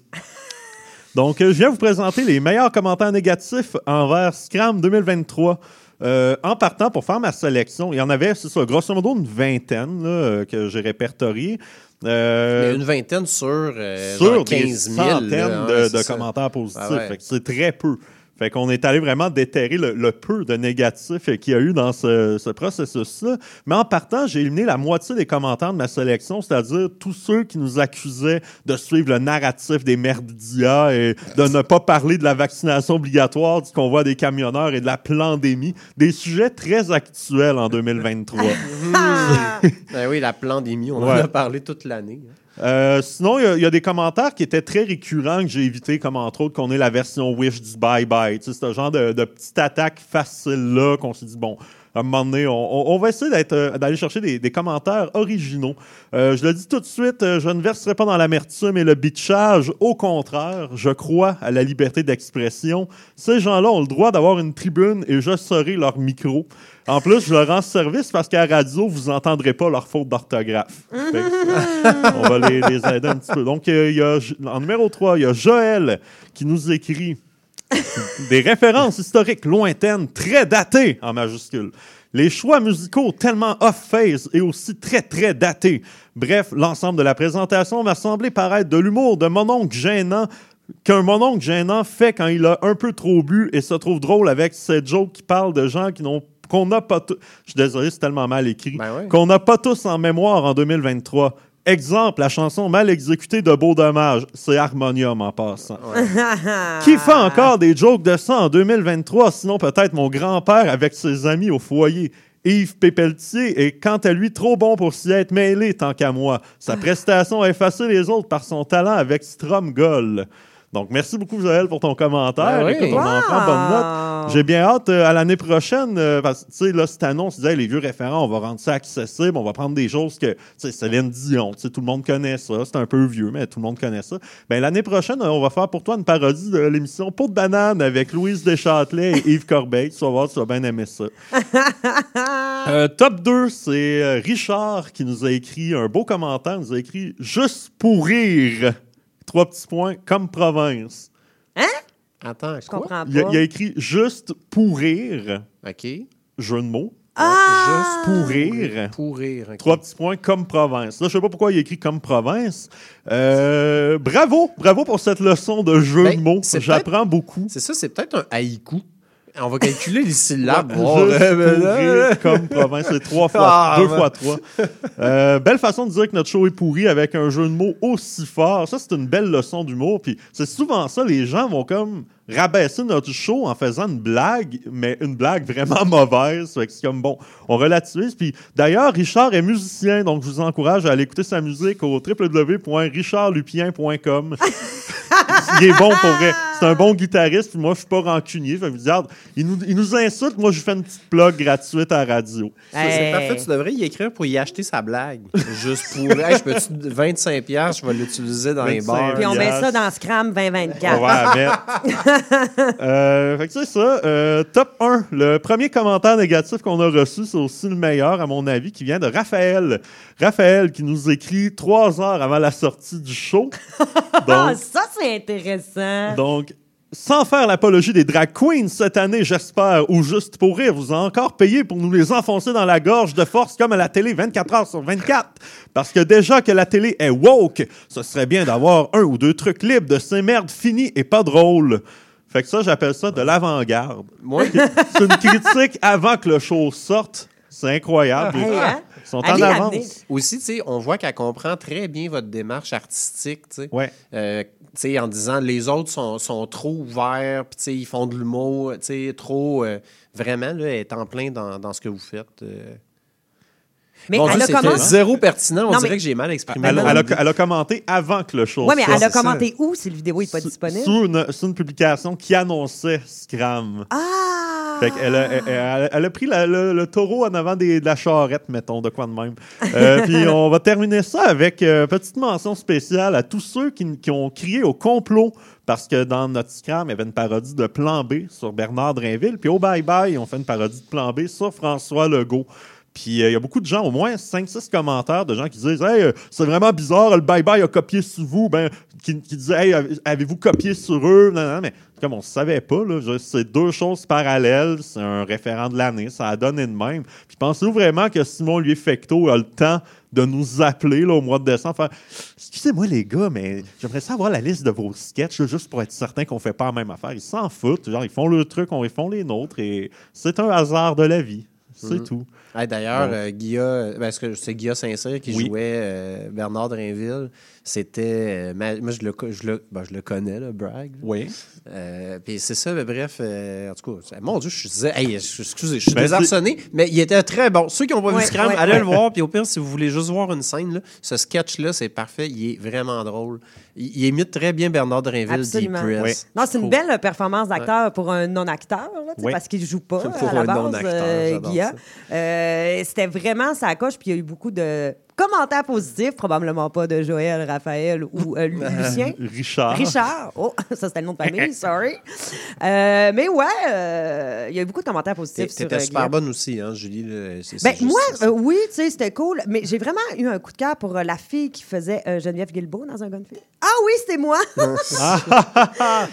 Donc, euh, je viens vous présenter les meilleurs commentaires négatifs envers Scram 2023. Euh, en partant pour faire ma sélection, il y en avait, c'est ça, grosso modo une vingtaine là, euh, que j'ai répertoriées. Euh, Mais une vingtaine sur, euh, sur genre des 15 000. centaines là, de, commentaires positifs. Ah ouais. C'est très peu. Fait qu'on est allé vraiment déterrer le, le peu de négatifs euh, qu'il y a eu dans ce, ce processus-là. Mais en partant, j'ai éliminé la moitié des commentaires de ma sélection, c'est-à-dire tous ceux qui nous accusaient de suivre le narratif des merdias et de ne pas parler de la vaccination obligatoire, du convoi des camionneurs et de la pandémie. Des sujets très actuels en 2023. *laughs* Ben oui, la pandémie, on en a parlé toute l'année. hein. Euh, sinon, il y a- des commentaires qui étaient très récurrents que j'ai évité, comme entre autres qu'on ait la version Wish du Bye Bye. Tu sais, ce genre de, de petite attaque facile-là qu'on s'est dit, bon, à un moment donné, on, va essayer euh, d'aller chercher des, commentaires originaux. Euh, je le dis tout de suite, je ne verserai pas dans l'amertume et le bitchage. Au contraire, je crois à la liberté d'expression. Ces gens-là ont le droit d'avoir une tribune et je serai leur micro. En plus, je leur rends service parce qu'à la radio, vous n'entendrez pas leur faute d'orthographe. *laughs* On va les, les aider un petit peu. Donc, euh, il y a, en numéro 3, il y a Joël qui nous écrit des références historiques lointaines, très datées en majuscule. Les choix musicaux tellement off-phase et aussi très, très datés. Bref, l'ensemble de la présentation m'a semblé paraître de l'humour de mononcle gênant qu'un mononcle gênant fait quand il a un peu trop bu et se trouve drôle avec cette joke qui parle de gens qui n'ont qu'on n'a pas tous. Je suis désolé, c'est tellement mal écrit. Ben. Qu'on n'a pas tous en mémoire en 2023. Exemple, la chanson mal exécutée de Beau Dommage. C'est Harmonium en passant. Qui fait *laughs* encore des jokes de ça en 2023? Sinon, peut-être mon grand-père avec ses amis au foyer. Yves Pépeltier est, quant à lui, trop bon pour s'y être mêlé tant qu'à moi. Sa prestation a effacé les autres par son talent avec Stromgol. Donc, merci beaucoup, Joël, pour ton commentaire. Ben oui. Écoute, on en prend bonne note. J'ai bien hâte euh, à l'année prochaine, euh, parce que, tu sais, là, cette annonce, disait, les vieux référents, on va rendre ça accessible, on va prendre des choses que, tu sais, Céline Dion, tu sais, tout le monde connaît ça, c'est un peu vieux, mais tout le monde connaît ça. Ben, l'année prochaine, euh, on va faire pour toi une parodie de l'émission Peau de banane avec Louise Deschâtelet et Yves Corbeil. Tu vas voir, tu vas bien aimer ça. *laughs* Euh, top 2, c'est Richard qui nous a écrit un beau commentaire, il nous a écrit « Juste pour rire ». Trois petits points, comme province. Attends, Je quoi? comprends Il a, pas. il a écrit juste pour rire, OK. jeu de mots. Ah! Juste pour rire. Pour rire. Trois petits points comme province. Là, je sais pas pourquoi il a écrit comme province. Euh, bravo, bravo pour cette leçon de jeu Ben, de mots. J'apprends beaucoup. C'est ça, c'est peut-être un haïku. On va calculer les syllabes. Euh, là, rire comme province. C'est trois fois, Ah, deux ben. fois trois. Euh, belle façon de dire que notre show est pourri avec un jeu de mots aussi fort. Ça, c'est une belle leçon d'humour. Puis c'est souvent ça, les gens vont comme rabaisser notre show en faisant une blague, mais une blague vraiment *laughs* mauvaise. Fait que c'est comme bon, on relativise. Puis d'ailleurs, Richard est musicien, donc je vous encourage à aller écouter sa musique au www.richardlupien.com. *laughs* il est bon pour vrai. C'est un bon guitariste, puis moi, je suis pas rancunier. Fait que, regarde, il nous, il nous insulte, moi, je lui fais une petite plug gratuite à la radio. Ça, C'est Hey. parfait, tu devrais y écrire pour y acheter sa blague. Juste pour. Hey, je peux-tu 25$, piastres, je vais l'utiliser dans les 25 bars. Puis on met ça dans Scram On 2024. va la mettre. *laughs* *laughs* Euh, fait que c'est ça. Euh, top 1. Le premier commentaire négatif qu'on a reçu, c'est aussi le meilleur, à mon avis, qui vient de Raphaël. Raphaël qui nous écrit trois heures avant la sortie du show. Ah, *laughs* Donc, ça, c'est intéressant. donc sans faire l'apologie des drag queens cette année, j'espère, ou juste pour rire, vous avez encore payé pour nous les enfoncer dans la gorge de force comme à la télé 24 heures sur 24. Parce que déjà que la télé est woke, ce serait bien d'avoir un ou deux trucs libres de ces merdes finies et pas drôles. Fait que ça, j'appelle ça de l'avant-garde. Moi, C'est une critique avant que le show sorte. C'est incroyable. Hey, hein? Ils sont Allez en avance. aussi, tu sais, on voit qu'elle comprend très bien votre démarche artistique, tu sais. Ouais. Euh, tu sais, en disant les autres sont, sont trop ouverts, puis tu sais, ils font de l'humour, tu sais, trop. euh, vraiment, là, elle est en plein dans, dans ce que vous faites. euh. Mais elle a c'était commencé. zéro pertinent. On Non, dirait que j'ai mal exprimé. Elle, elle a, elle a commenté avant que le show Oui, mais elle a commenté où si le vidéo n'est pas disponible? Sous une, sous une publication qui annonçait Scram. Ah! Fait qu'elle a, elle, elle- elle a pris la- le, le taureau en avant des- de la charrette, mettons, de quoi de même. Euh, *laughs* puis on va terminer ça avec euh, petite mention spéciale à tous ceux qui, qui ont crié au complot parce que dans notre Scram, il y avait une parodie de Plan B sur Bernard Drinville. Puis au Bye Bye, on fait une parodie de Plan B sur François Legault. Puis euh, il y a beaucoup de gens, au moins 5-6 commentaires de gens qui disent Hey, euh, c'est vraiment bizarre, le bye-bye a copié sur vous. Ben, qui, qui disaient Hey, avez- avez-vous copié sur eux? Non, non, mais comme on ne savait pas, c'est deux choses parallèles. C'est un référent de l'année, ça a donné de même. Puis pensez-vous vraiment que Simon Lieu Fecto a le temps de nous appeler là, au mois de décembre faire Excusez-moi, les gars, mais j'aimerais savoir la liste de vos sketchs juste pour être certain qu'on fait pas la même affaire. Ils s'en foutent. Genre, ils font le truc, on ils font les nôtres et c'est un hasard de la vie. C'est Mhm. tout. Hey, D'ailleurs, euh, Guilla, ben, c'est Guilla Saint-Cyr qui Oui. jouait euh, Bernard Drinville? C'était. euh, moi, je le, je, le, ben, je le connais, là, Bragg. Oui. Euh, Puis c'est ça, mais bref, euh, en tout cas, mon Dieu, je disais, hey, je- excusez, je suis Ben, désarçonné, mais il était très bon. Ceux qui n'ont pas Ouais, vu Scram, ouais, allez le *laughs* voir. Puis au pire, si vous voulez juste voir une scène, là, ce sketch-là, c'est parfait. Il est vraiment drôle. Il, il imite très bien Bernard Drinville, Absolument. Deep Press. Oui. Non, c'est une belle performance d'acteur pour un non-acteur, parce qu'il joue pas Pour à la un base, non-acteur, euh, Guilla. ça. Euh, C'était vraiment sa coche, puis il y a eu beaucoup de commentaires positifs, probablement pas de Joël, Raphaël ou euh, *laughs* Lucien. Richard. Richard. Oh, *laughs* ça c'était le nom de famille, *laughs* sorry. Euh, mais ouais, euh, il y a eu beaucoup de commentaires positifs sur T'étais super bonne aussi, hein, Julie. C'est- Ben, c'est moi, c'est- oui, tu sais, c'était cool, mais j'ai vraiment eu un coup de cœur pour la fille qui faisait Geneviève Guilbeault dans un gunfield. Ah oui, c'était moi!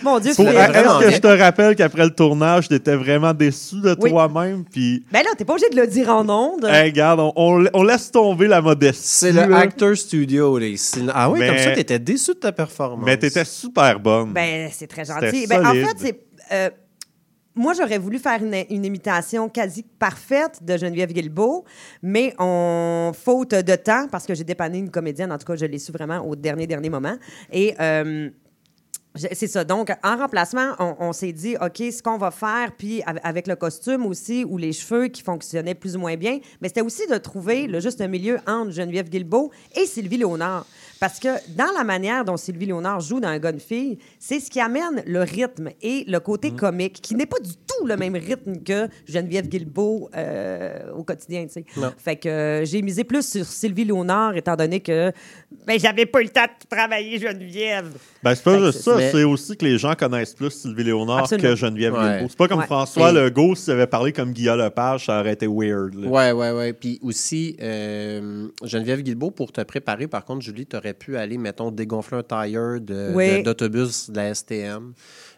Mon Dieu, vraiment Est-ce que je te rappelle qu'après le tournage, tu étais vraiment déçu de Oui. toi-même? Puis, Ben là, t'es pas obligé de le dire en ondes. hey, regarde, on, on- on laisse tomber la modestie. C'est le là. Actor Studio. les- c'est- Ah oui, Mais- comme ça, t'étais déçu de ta performance. Mais t'étais super bonne. Ben, c'est très gentil. C'était Ben, en solide. fait, c'est. euh, moi, j'aurais voulu faire une, une imitation quasi parfaite de Geneviève Guilbeault, mais on faute de temps, parce que j'ai dépanné une comédienne, en tout cas, je l'ai su vraiment au dernier, dernier moment. Et euh, c'est ça. Donc, en remplacement, on, s'est dit, OK, ce qu'on va faire, puis av- avec le costume aussi, ou les cheveux qui fonctionnaient plus ou moins bien, mais c'était aussi de trouver le juste milieu entre Geneviève Guilbeault et Sylvie Léonard. Parce que dans la manière dont Sylvie Léonard joue dans Un gars, une fille, c'est ce qui amène le rythme et le côté comique, qui n'est pas du tout le même rythme que Geneviève Guilbeault euh, au quotidien. tu sais. Non. Fait que euh, j'ai misé plus sur Sylvie Léonard, étant donné que ben, j'avais pas eu le temps de travailler Geneviève. Ben, c'est pas juste ça, mais- c'est aussi que les gens connaissent plus Sylvie Léonard Absolument. que Geneviève Ouais. Guilbeault. C'est pas comme Ouais. François Et- Legault, s'il avait parlé comme Guillaume Lepage, ça aurait été weird. là. Ouais, ouais, ouais. Puis aussi, euh, Geneviève Guilbeault, pour te préparer, par contre, Julie, tu pu aller, mettons, dégonfler un tire de- Oui. de- d'autobus de, la STM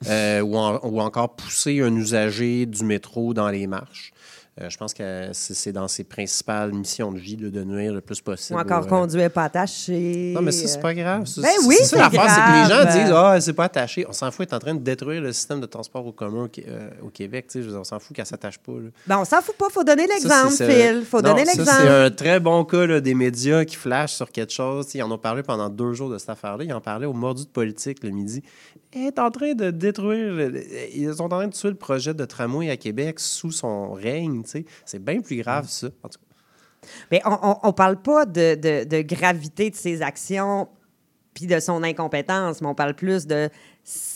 euh, ou, en- ou encore pousser un usager du métro dans les marches. Euh, je pense que c'est dans ses principales missions de vie là, de nuire le plus possible. Ou encore euh, conduire pas attaché. Non, mais ça, c'est euh, pas grave. Ça, Ben c'est- oui, c'est l'affaire, c'est que les gens grave. disent Ah, c'est pas attaché. On s'en fout, elle est en train de détruire le système de transport au commun au, Qué- euh, au Québec. tu sais, on s'en fout qu'elle s'attache pas. là. Ben, on s'en fout pas, faut donner l'exemple, Phil. Faut Non, donner l'exemple. C'est un très bon cas là, des médias qui flashent sur quelque chose. Ils en ont parlé pendant deux jours de cette affaire-là. Ils en parlaient au mordu de politique le midi. Elle est en train de détruire. Ils sont en train de tuer le projet de tramway à Québec sous son règne. C'est bien plus grave, ça. En tout cas. Mais on, on parle pas de, de- de gravité de ses actions puis de son incompétence, mais on parle plus de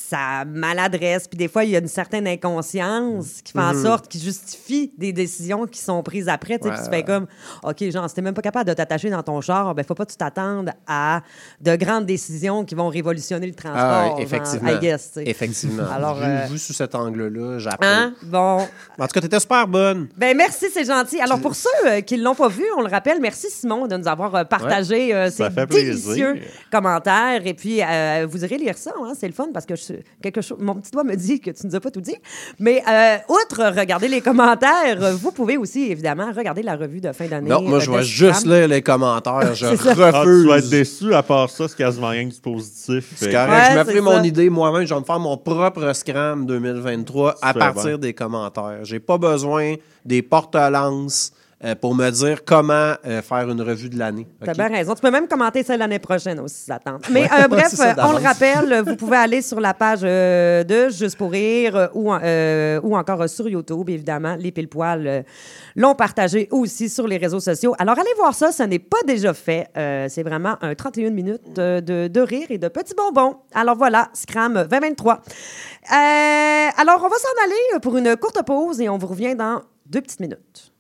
sa maladresse. Puis des fois, il y a une certaine inconscience qui fait en sorte qu'il justifie des décisions qui sont prises après. Puis tu fais comme, OK, genre, si t'es même pas capable de t'attacher dans ton char, ben faut pas que tu t'attendes à de grandes décisions qui vont révolutionner le transport. Ah, genre, ouais, effectivement. I guess. Effectivement. Alors, euh, vu sous cet angle-là, j'apprends. Hein? Bon. En tout cas, t'étais super bonne. Ben merci, c'est gentil. Alors pour ceux euh, qui ne l'ont pas vu, on le rappelle, merci Simon de nous avoir euh, partagé euh, ces plaisir. délicieux commentaires. Et puis euh, vous irez lire ça, hein, c'est le fun parce que je- quelque chose, mon petit doigt me dit que tu nous as pas tout dit. Mais euh, outre regarder les commentaires, vous pouvez aussi évidemment regarder la revue de fin d'année. Non, moi, euh, je de vais Scram. juste lire les commentaires. Je *laughs* ça. Ah, tu refuse. vas être déçu, à part ça, c'est quasiment rien que du positif. C'est Fait- correct. Ouais, je me ferai mon idée moi-même. Je vais me faire mon propre Scram 2023 à partir bon. des commentaires. J'ai pas besoin des porte-lances euh, pour me dire comment euh, faire une revue de l'année. T'as OK? bien raison. Tu peux même commenter ça l'année prochaine aussi, si ça tente. Mais euh, *laughs* bref, ça, on le rappelle, *laughs* vous pouvez aller sur la page de Juste pour rire ou, ou encore sur YouTube, évidemment. Les pile-poils euh, l'ont partagé aussi sur les réseaux sociaux. Alors, allez voir ça, ce n'est pas déjà fait. C'est vraiment un 31 minutes de, de rire et de petits bonbons. Alors voilà, Scram 2023. Euh, alors, on va s'en aller pour une courte pause et on vous revient dans deux petites minutes.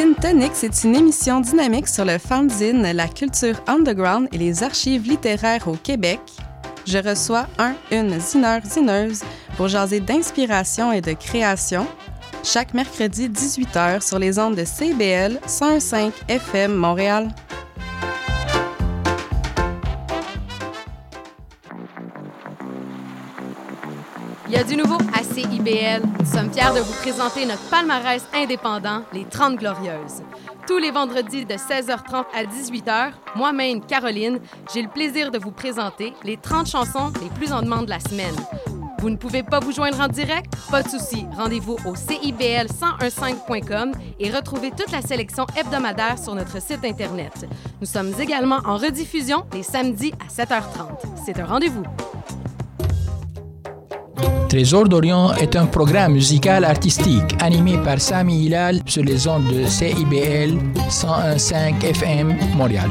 Zine Tonic, c'est une émission dynamique sur le fanzine, la culture underground et les archives littéraires au Québec. Je reçois un, une zineur, zineuse pour jaser d'inspiration et de création, chaque mercredi 18h sur les ondes de CBL 105 FM Montréal. Il y a du nouveau à CIBL. Nous sommes fiers de vous présenter notre palmarès indépendant, les 30 Glorieuses. Tous les vendredis de 16h30 à 18h, moi-même, Caroline, j'ai le plaisir de vous présenter les 30 chansons les plus en demande de la semaine. Vous ne pouvez pas vous joindre en direct? Pas de souci. Rendez-vous au CIBL1015.com et retrouvez toute la sélection hebdomadaire sur notre site Internet. Nous sommes également en rediffusion les samedis à 7h30. C'est un rendez-vous. Trésor d'Orient est un programme musical artistique animé par Sami Hilal sur les ondes de CIBL 101.5 FM Montréal.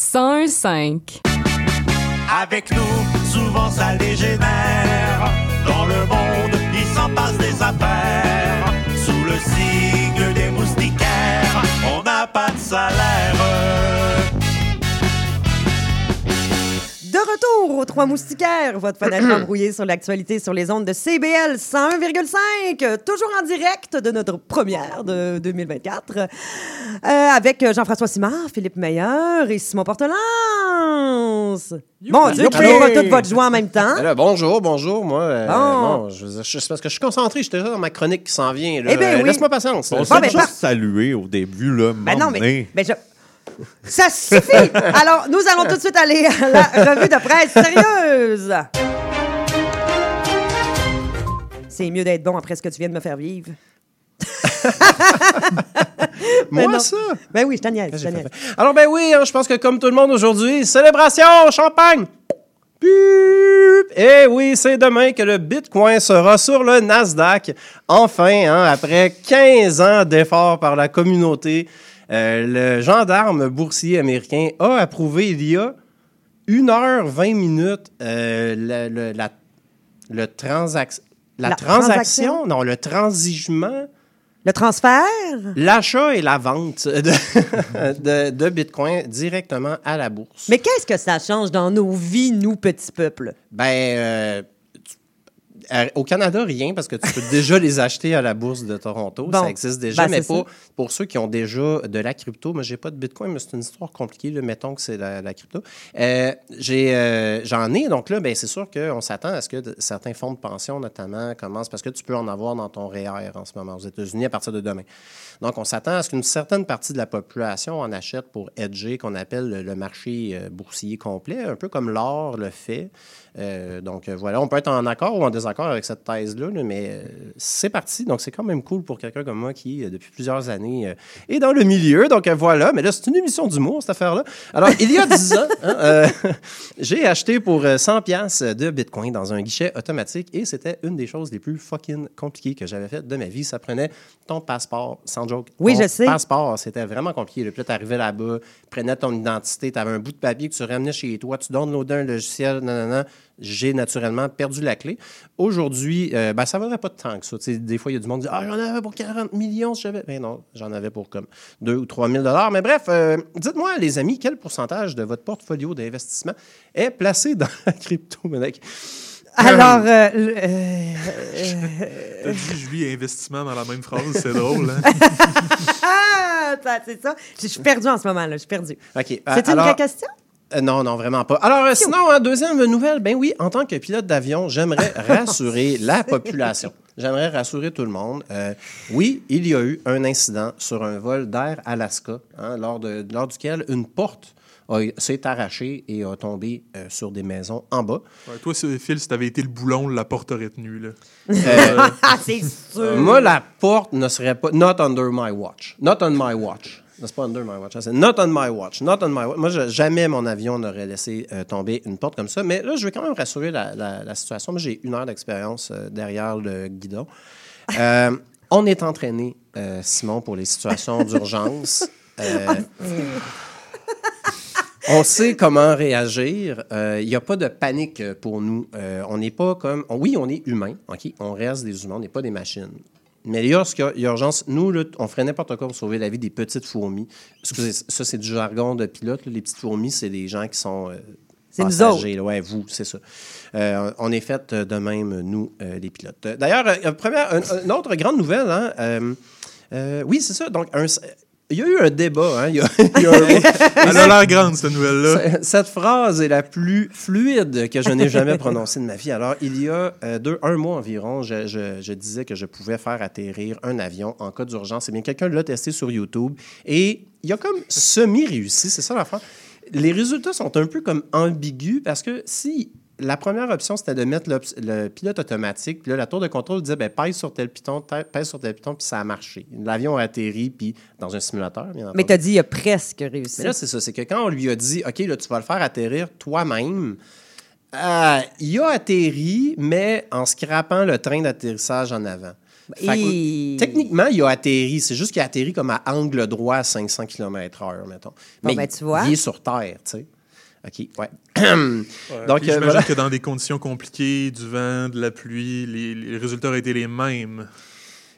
105. Avec nous, souvent ça dégénère. Dans le monde, il s'en passe des affaires. Trois Moustiquaires, votre fenêtre *clears throat* embrouillée sur l'actualité sur les ondes de CBL 101,5, toujours en direct de notre première de 2024, euh, avec Jean-François Simard, Philippe Meyer et Simon Portelance. Bon Dieu, pas toute votre joie en même temps. Ben là, bonjour, bonjour. Moi, euh, Bon. bon, je, je- c'est parce que je suis concentré. J'étais déjà dans ma chronique qui s'en vient. là. Eh ben Euh, oui. Laisse-moi patience. On s'est ben, juste par- salué au début, là. Ben non, mais, ben je- Ça suffit! Alors, nous allons tout de suite aller à la revue de presse sérieuse. C'est mieux d'être bon après ce que tu viens de me faire vivre. *laughs* Moi, non. ça? Ben oui, je t'en niaise, je t'en niaise. Alors, ben oui, hein, je pense que comme tout le monde aujourd'hui, célébration, champagne! Bip! Eh oui, c'est demain que le Bitcoin sera sur le Nasdaq. Enfin, hein, après 15 ans d'efforts par la communauté, euh, le gendarme boursier américain a approuvé il y a 1h20 minutes euh, le, le- la, le transac- la La transaction, transaction? non, le transigement. Le transfert? L'achat et la vente *laughs* de, de, de Bitcoin directement à la bourse. Mais qu'est-ce que ça change dans nos vies, nous, petits peuples? Ben, euh, euh, au Canada, rien, parce que tu peux déjà les acheter à la bourse de Toronto. Bon. Ça existe déjà. Ben, mais c'est pour, pour ceux qui ont déjà de la crypto, moi, j'ai pas de Bitcoin, mais c'est une histoire compliquée. Là, mettons que c'est la, la crypto. Euh, j'ai, euh, j'en ai. Donc là, ben, c'est sûr qu'on s'attend à ce que de- certains fonds de pension, notamment, commencent, parce que tu peux en avoir dans ton REER en ce moment aux États-Unis à partir de demain. Donc, on s'attend à ce qu'une certaine partie de la population en achète pour hedger, qu'on appelle le, le marché euh, boursier complet, un peu comme l'or le fait. Euh, donc, euh, voilà, on peut être en accord ou en désaccord avec cette thèse-là, là, mais euh, c'est parti. Donc, c'est quand même cool pour quelqu'un comme moi qui, euh, depuis plusieurs années, euh, est dans le milieu. Donc, voilà. Mais là, c'est une émission d'humour, cette affaire-là. Alors, il y a 10 ans, hein, euh, *laughs* j'ai acheté pour euh, 100 pièces de Bitcoin dans un guichet automatique et c'était une des choses les plus fucking compliquées que j'avais faites de ma vie. Ça prenait ton passeport, sans joke. Oui, Ton je sais. passeport, c'était vraiment compliqué. Puis là, tu arrivais là-bas, prenais ton identité, tu avais un bout de papier que tu ramenais chez toi, tu downloadais un logiciel, non, non, non. J'ai naturellement perdu la clé. Aujourd'hui, euh, ben, ça ne vaudrait pas de temps que ça. Tu sais, des fois, il y a du monde qui dit Ah, j'en avais pour 40 millions si j'avais. Ben non, j'en avais pour comme 2 ou 3 000 Mais bref, euh, dites-moi, les amis, quel pourcentage de votre portfolio d'investissement est placé dans la crypto-monnaie? Alors, euh, euh, *laughs* T'as dit Julie et investissement dans la même phrase, c'est *laughs* drôle. Hein? ah, ça, c'est ça. Je suis perdue en ce moment, là. Je suis perdue. OK. euh, C'est une alors- vraie question? Euh, non, non, vraiment pas. Alors, euh, sinon, hein, deuxième nouvelle, ben oui, en tant que pilote d'avion, j'aimerais *laughs* rassurer la population. j'aimerais rassurer tout le monde. Euh, oui, il y a eu un incident sur un vol d'Air Alaska, hein, lors, de, lors duquel une porte a- s'est arrachée et a tombé euh, sur des maisons en bas. Ouais, toi, Phil, si t'avais été le boulon, la porte aurait tenu. Là. Euh, *laughs* c'est sûr. Moi, la porte ne serait pas. Not under my watch. Not on my watch. C'est pas under my watch. hein, C'est not on my watch. Not on my watch. Moi, je- jamais mon avion n'aurait laissé euh, tomber une porte comme ça. Mais là, je vais quand même rassurer la, la- la situation. Moi, j'ai une heure d'expérience euh, derrière le guidon. Euh, on est entraîné, Simon, pour les situations d'urgence. *laughs* On sait comment réagir. Il n'y a pas de panique pour nous. Euh, on n'est pas comme. oui, on est humain. OK? On reste des humains. On n'est pas des machines. Mais lorsqu'il y a- il y a urgence, nous, là, on ferait n'importe quoi pour sauver la vie des petites fourmis. Excusez, ça, c'est du jargon de pilote. là. Les petites fourmis, c'est des gens qui sont. euh, C'est nous passagers, là. Ouais, vous, c'est ça. Euh, on est fait euh, de même, nous, euh, les pilotes. D'ailleurs, première, un- une autre grande nouvelle, hein, oui, c'est ça. Donc, un- il y a eu un débat. Hein, il y a- *laughs* il y a un- Elle a l'air grande, cette nouvelle-là. ce- Cette phrase est la plus fluide que je n'ai jamais prononcée de ma vie. Alors, il y a euh, deux, un mois environ, je, je- je disais que je pouvais faire atterrir un avion en cas d'urgence. Eh bien, quelqu'un l'a testé sur YouTube et il a comme semi-réussi. C'est ça l'affaire. Les résultats sont un peu comme ambigus parce que si la première option, c'était de mettre le pilote automatique. Puis là, la tour de contrôle disait, ben, pèse sur tel piton, pèse sur tel piton, puis ça a marché. L'avion a atterri, puis dans un simulateur, bien entendu. Mais t'as dit, il a presque réussi. Mais là, c'est ça. C'est que quand on lui a dit, OK, là, tu vas le faire atterrir toi-même, euh, il a atterri, mais en scrapant le train d'atterrissage en avant. Que, techniquement, il a atterri. C'est juste qu'il a atterri comme à angle droit à 500 km/h, mettons. Mais ben, tu vois. il est sur Terre, tu sais. OK, ouais. Ouais, *clears throat* Donc, j'imagine voilà. que dans des conditions compliquées, du vent, de la pluie, les, les résultats auraient été les mêmes.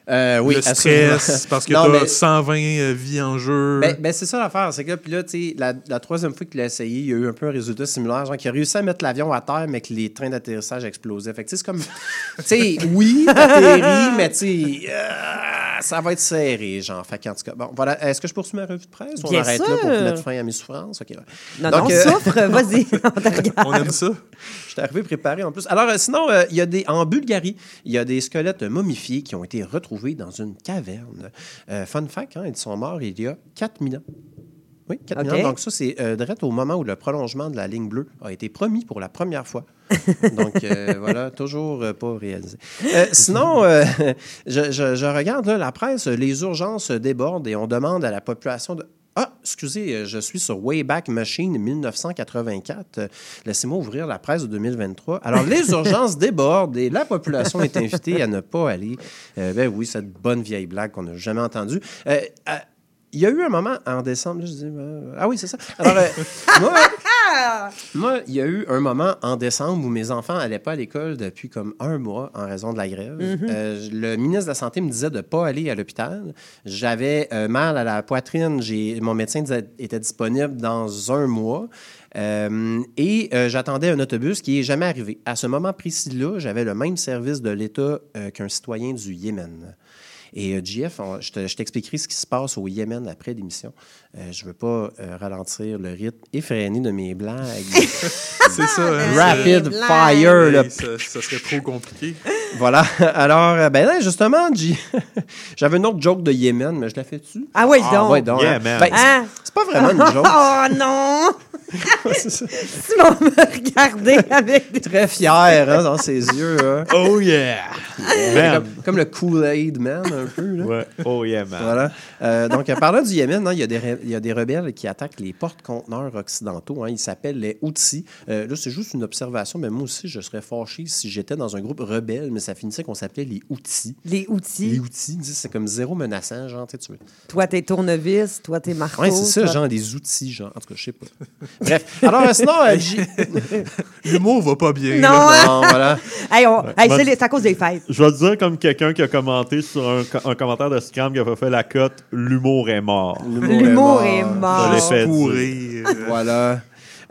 Euh, oui, le stress, parce que tu as mais- 120 euh, vies en jeu. Ben, ben, c'est ça l'affaire. C'est que, puis là, tu la, la troisième fois qu'il a essayé, il y a eu un peu un résultat similaire. Genre, qu'il a réussi à mettre l'avion à terre, mais que les trains d'atterrissage explosaient. Fait que, c'est comme. *laughs* Tu sais, oui, t'atterris, *laughs* mais tu sais, euh, ça va être serré, genre. Fait qu'en tout cas, bon, voilà. Est-ce que je poursuis ma revue de presse ou on Bien arrête là pour sûr. mettre fin à mes souffrances? OK, ouais. Non, Donc, non, euh, souffre, *laughs* vas-y, on. On aime ça. Je suis arrivé préparé en plus. Alors, euh, sinon, euh, il y a des, en Bulgarie, il y a des squelettes momifiés qui ont été retrouvés dans une caverne. Euh, fun fact, hein, ils sont morts il y a 4000 ans. Oui, 4000 OK. ans. Donc, ça, c'est euh, direct au moment où le prolongement de la ligne bleue a été promis pour la première fois. *laughs* Donc, euh, voilà, toujours euh, pas réalisé. Euh, sinon, *laughs* je, je- je regarde là, la presse, les urgences débordent et on demande à la population de. Ah, excusez, euh, je suis sur Wayback Machine 1984. Euh, Laissez-moi ouvrir la presse de 2023. Alors, les *laughs* urgences débordent et la population est invitée à ne pas aller. Euh, ben oui, cette bonne vieille blague qu'on n'a jamais entendue. Euh, il y a eu un moment en décembre, là, je dis, euh, ah oui, c'est ça. Alors, euh, *laughs* moi, moi, il y a eu un moment en décembre où mes enfants n'allaient pas à l'école depuis comme un mois en raison de la grève. Mhm. Euh, le ministre de la Santé me disait de ne pas aller à l'hôpital. J'avais mal à la poitrine. Mon médecin disait- était disponible dans un mois. Euh, et euh, j'attendais un autobus qui n'est jamais arrivé. À ce moment précis-là, j'avais le même service de l'État euh, qu'un citoyen du Yémen. Et euh, JF, je t'expliquerai ce qui se passe au Yémen après l'émission. Euh, je ne veux pas euh, ralentir le rythme effréné de mes blagues. *laughs* C'est ça. hein, Rapid fire. là. Ça, ça serait trop compliqué. *laughs* Voilà. Alors, euh, ben là, justement, *laughs* j'avais une autre joke de Yémen, mais je la fais dessus. Ah oui, Ah, donc. ouais, donc. Yeah, hein. man. Ben, c'est- Hein? c'est pas vraiment une joke. Oh non! Simon me regarder avec des... Très fier hein, dans ses yeux. hein. Oh yeah! Man. Comme, comme le Kool-Aid Man, un peu. Là. Ouais. Oh yeah, man. Voilà. Euh, donc, parlant du Yémen, hein, il y, a des il y a des rebelles qui attaquent les porte-conteneurs occidentaux. hein. ils s'appellent les Houthis. Euh, là, c'est juste une observation, mais moi aussi, je serais fâché si j'étais dans un groupe rebelle, mais ça finissait qu'on s'appelait les Houthis. Les Les outils. Houthis, tu sais, c'est comme zéro menaçant, genre, tu sais. Toi, t'es tournevis, toi, t'es marteau. Oui, c'est ça, toi- genre des outils, genre. En tout cas, je sais pas. *laughs* Bref. Alors, euh, sinon, euh, *laughs* L'humour va pas bien. Non, là. hein? Bon, voilà. *laughs* Hey, on- hey, Moi, c'est les- à cause des fêtes. Je vais te dire comme quelqu'un qui a commenté sur un commentaire de Scram qui a fait la cote L'humour est mort. L'humour est Je l'ai rire. *laughs* Voilà.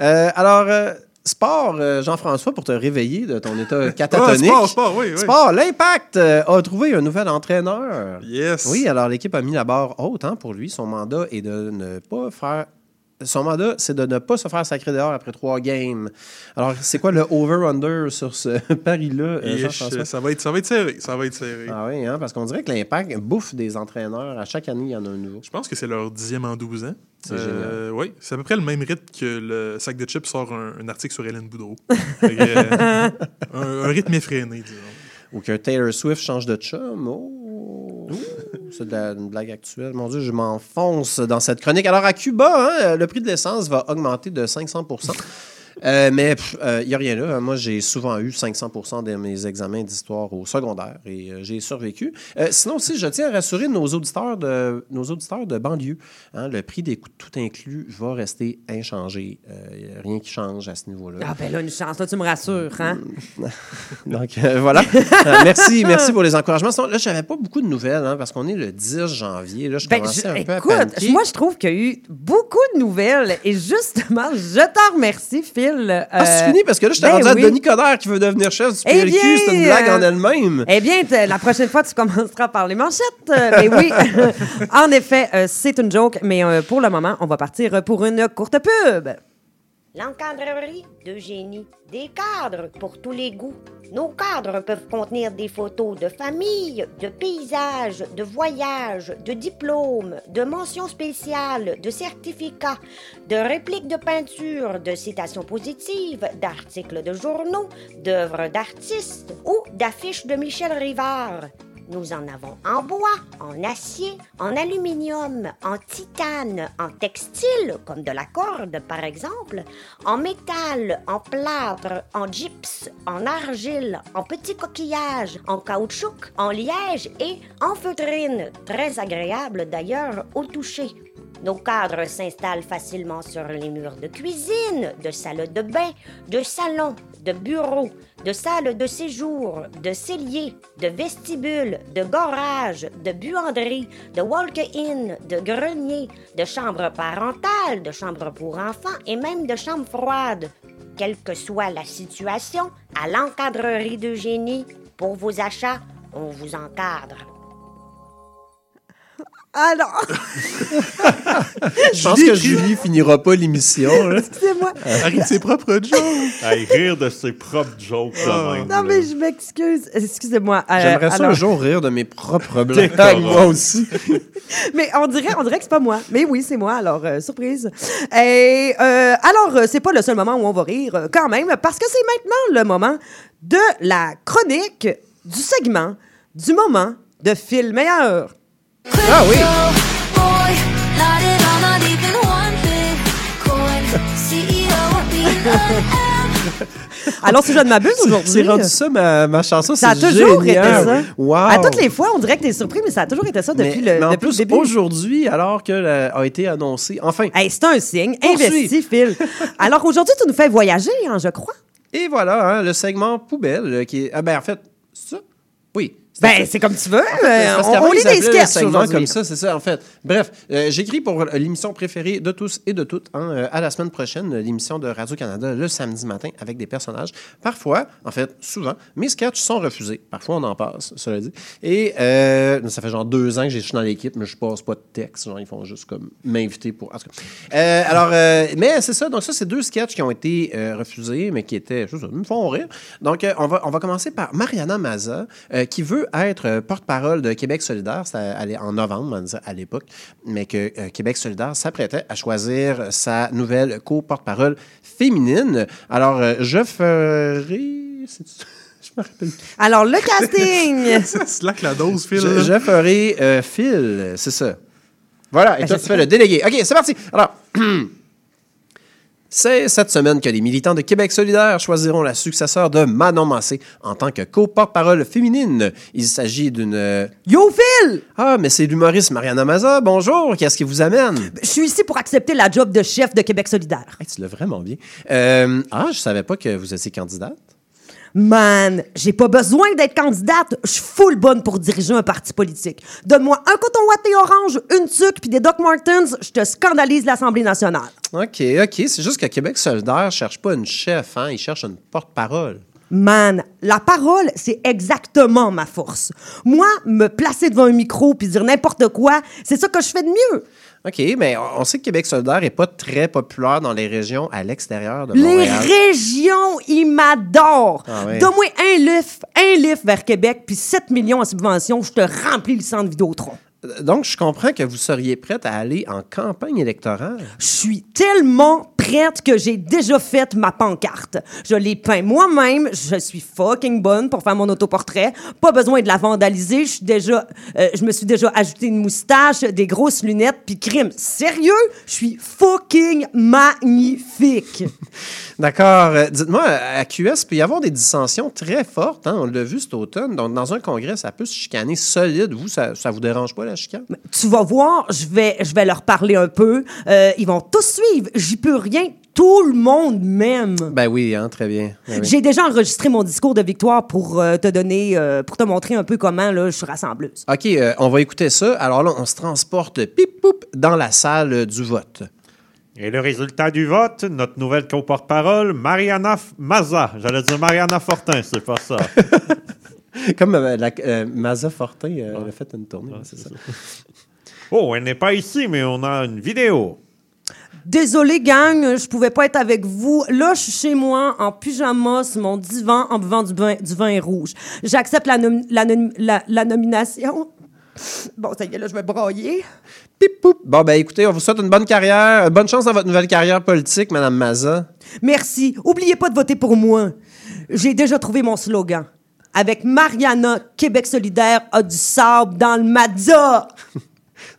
Euh, alors, euh, sport, euh, Jean-François, pour te réveiller de ton état *laughs* Ah, catatonique. sport, sport, oui, oui. Sport, l'Impact a trouvé un nouvel entraîneur. Yes. Oui, alors l'équipe a mis la barre haute hein, pour lui. Son mandat est de ne pas faire son mandat, c'est de ne pas se faire sacrer dehors après trois games. Alors, c'est quoi le over-under sur ce *laughs* pari-là, euh, Jean-François? ça, va être, ça va être serré. Ça va être serré. Ah oui, hein, parce qu'on dirait que l'impact bouffe des entraîneurs. À chaque année, il y en a un nouveau. Je pense que c'est leur dixième en 12 ans. C'est Euh, Oui, c'est à peu près le même rythme que le sac de chips sort un, un article sur Hélène Boudreau. *laughs* Euh, un, un rythme effréné, disons. Ou que Taylor Swift change de chum. Oh! C'est une blague actuelle. Mon Dieu, je m'enfonce dans cette chronique. Alors, à Cuba, hein, le prix de l'essence va augmenter de 500 Euh, mais il n'y a rien là. Moi, j'ai souvent eu 500% de mes examens d'histoire au secondaire et euh, j'ai survécu. Euh, sinon aussi, je tiens à rassurer nos auditeurs de, nos auditeurs de banlieue. hein, le prix des coûts tout inclus va rester inchangé. Il n'y a rien qui change à ce niveau-là. Ah, ben là, une chance. Là, tu me rassures, hein? *laughs* Donc, euh, voilà. Euh, merci, merci pour les encouragements. Sinon, là, je n'avais pas beaucoup de nouvelles hein, parce qu'on est le 10 janvier. Là, je Ben, je- un peu à écoute, moi, je trouve qu'il y a eu beaucoup de nouvelles. Et justement, je t'en remercie, Phil. Ah, c'est Euh, fini parce que là, je t'ai ben rendu à. Denis Coderre qui veut devenir chef du Eh PLQ. bien, c'est une blague euh, en elle-même. Eh bien, la prochaine fois, tu commenceras par les manchettes. Euh, mais oui, *laughs* en effet, euh, c'est une joke. Mais euh, pour le moment, on va partir pour une courte pub. L'encadrerie de génie. Des cadres pour tous les goûts. Nos cadres peuvent contenir des photos de famille, de paysages, de voyages, de diplômes, de mentions spéciales, de certificats, de répliques de peinture, de citations positives, d'articles de journaux, d'œuvres d'artistes ou d'affiches de Michel Rivard. Nous en avons en bois, en acier, en aluminium, en titane, en textile, comme de la corde par exemple, en métal, en plâtre, en gypse, en argile, en petits coquillages, en caoutchouc, en liège et en feutrine, très agréable d'ailleurs au toucher. Nos cadres s'installent facilement sur les murs de cuisine, de salle de bain, de salon, de bureau, de salle de séjour, de cellier, de vestibule, de garage, de buanderie, de walk-in, de grenier, de chambre parentale, de chambre pour enfants et même de chambre froide. Quelle que soit la situation, à l'encadrerie de génie, pour vos achats, on vous encadre. Alors, *laughs* Je pense que Julie finira pas l'émission. excusez-moi. Arrête de ses propres jokes. Hey, rire de ses propres jokes, quand même. Non, là. mais je m'excuse. Excusez-moi. Euh, J'aimerais ça un jour rire de mes propres blagues, moi aussi. *laughs* Mais on dirait, on dirait que c'est pas moi. Mais oui, c'est moi. Alors, euh, surprise. Et euh, alors, c'est pas le seul moment où on va rire, quand même, parce que c'est maintenant le moment de la chronique, du segment, du moment de Phil Meilleur. Ah oui! *laughs* Alors, si je ne m'abuse aujourd'hui. C'est rendu ça ma, ma chanson. Ça a c'est toujours génial. été ça. Wow. À toutes les fois, on dirait que t'es surpris, mais ça a toujours été ça depuis mais, le, mais en depuis le plus, début. aujourd'hui, alors que la- a été annoncé, enfin. Hey, c'est un signe. Investi, Phil. *laughs* Alors, aujourd'hui, tu nous fais voyager, hein, je crois. Et voilà, hein, le segment poubelle euh, qui est. Ah ben en fait, c'est ça? Oui. Ben, c'est comme tu veux. Euh, parce on, lit des sketchs aujourd'hui. comme ça, c'est ça, en fait. Bref, euh, j'écris pour l'émission préférée de tous et de toutes. hein, euh, à la semaine prochaine, l'émission de Radio-Canada, le samedi matin, avec des personnages. Parfois, en fait, souvent, mes sketchs sont refusés. Parfois, on en passe, cela dit. Et euh, ça fait genre deux ans que je suis dans l'équipe, mais je passe pas de texte. Genre, ils font juste comme m'inviter pour... En tout cas. Euh, alors, euh, mais c'est ça. Donc ça, c'est deux sketchs qui ont été euh, refusés, mais qui étaient... Je sais, ils me font rire. Donc, euh, on, va, on va commencer par Mariana Maza, euh, qui veut être euh, porte-parole de Québec solidaire. Ça allait en novembre, on disait à l'époque, mais que euh, Québec solidaire s'apprêtait à choisir sa nouvelle co-porte-parole féminine. Alors, euh, je ferai... c'est- *laughs* Je me rappelle plus. Alors, le casting. *laughs* Slack la dose, Phil. Je, là. je ferai euh, Phil, c'est ça. Voilà, et Ben, toi, tu fais le délégué. OK, c'est parti. Alors, *clears throat* c'est cette semaine que les militants de Québec solidaire choisiront la successeur de Manon Massé en tant que co-porte-parole féminine. Il s'agit d'une... euh, Yo, Phil! Ah, mais c'est l'humoriste Mariana Maza. Bonjour, qu'est-ce qui vous amène? Je suis ici pour accepter la job de chef de Québec solidaire. Hey, tu l'as vraiment bien. Euh, ah, je savais pas que vous étiez candidate. Man, j'ai pas besoin d'être candidate. Je suis full bonne pour diriger un parti politique. Donne-moi un coton ouaté orange, une tuque puis des Doc Martens, je te scandalise l'Assemblée nationale. OK, OK. C'est juste que Québec solidaire cherche pas une chef, hein? Il cherche une porte-parole. Man, la parole, c'est exactement ma force. Moi, me placer devant un micro puis dire n'importe quoi, c'est ça que je fais de mieux. OK, mais on sait que Québec solidaire n'est pas très populaire dans les régions à l'extérieur de Les Montréal. régions, ils m'adorent. Ah. Donne-moi un livre, un livre vers Québec, puis 7 millions en subvention, je te remplis le centre Vidéotron. Donc, je comprends que vous seriez prête à aller en campagne électorale. Je suis tellement prête que j'ai déjà fait ma pancarte. Je l'ai peint moi-même. Je suis fucking bonne pour faire mon autoportrait. Pas besoin de la vandaliser. Je suis déjà, euh, je me suis déjà ajouté une moustache, des grosses lunettes, puis crime. Sérieux? Je suis fucking magnifique. *laughs* D'accord. Euh, Dites-moi, à QS, il peut y avoir des dissensions très fortes. hein? On l'a vu cet automne. Donc, dans un congrès, ça peut se chicaner solide. Vous, ça, ça vous dérange pas, la chicane? tu vas voir, je vais, je vais leur parler un peu. Euh, ils vont tous suivre. J'y peux rien. Tout le monde m'aime. Ben oui, hein, très bien. Ben oui. J'ai déjà enregistré mon discours de victoire pour euh, te donner, euh, pour te montrer un peu comment là, je suis rassembleuse. OK, euh, on va écouter ça. Alors là, on se transporte pip poup dans la salle euh, du vote. Et le résultat du vote, notre nouvelle co-porte-parole, Mariana F- Maza. J'allais dire Mariana Fortin, c'est pas ça. *laughs* Comme euh, la, euh, Maza Fortin, euh, elle a fait une tournée, c'est ça. Oh, elle n'est pas ici, mais on a une vidéo. Désolée, gang, je pouvais pas être avec vous. Là, je suis chez moi, en pyjama, sur mon divan, en buvant du vin, du vin rouge. J'accepte la, nom- la nom- la- la nomination. Bon, ça y est, là, je vais brailler. Bon, ben écoutez, on vous souhaite une bonne carrière, euh, bonne chance dans votre nouvelle carrière politique, Madame Maza. Merci. Oubliez pas de voter pour moi. J'ai déjà trouvé mon slogan. Avec Mariana, Québec solidaire a du sable dans le Mazza. *laughs*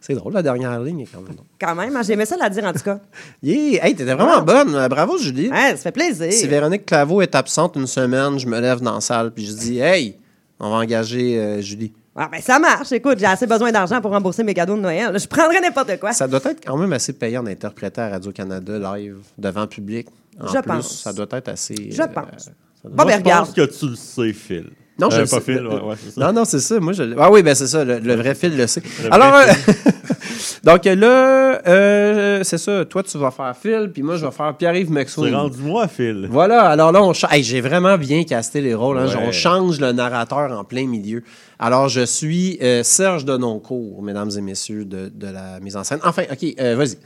C'est drôle, la dernière ligne est quand même drôle. Quand même, hein, j'aimais ça la dire en tout cas. *laughs* Yeah! Hey, t'étais vraiment bonne. Euh, Bravo, Julie. Ouais, ça fait plaisir. Si Véronique Claveau est absente une semaine, je me lève dans la salle puis je dis Hey, on va engager euh, Julie. Ah, ben, ça marche. Écoute, j'ai assez besoin d'argent pour rembourser mes cadeaux de Noël. Je prendrais n'importe quoi. Ça doit être quand même assez payant d'interpréter à Radio-Canada live devant public. En Je plus, pense. ça doit être assez. Je euh, pense. doit- Bon, ben, je regarde. pense que tu le sais, Phil. Non, je Euh, pas. Phil, ouais, ouais, c'est ça. Non, non, c'est ça. Moi, je Ah oui, ben c'est ça. Le, le vrai fil le sait. Le Alors, euh, *laughs* donc là, euh, c'est ça. Toi, tu vas faire Phil, puis moi, je vais faire Pierre-Yves McSween. C'est rendu moi, Phil. Voilà, alors là, on Hey, j'ai vraiment bien casté les rôles. hein. Ouais. On change le narrateur en plein milieu. Alors, je suis euh, Serge Denoncourt, mesdames et messieurs, de, de la mise en scène. Enfin, OK, vas-y.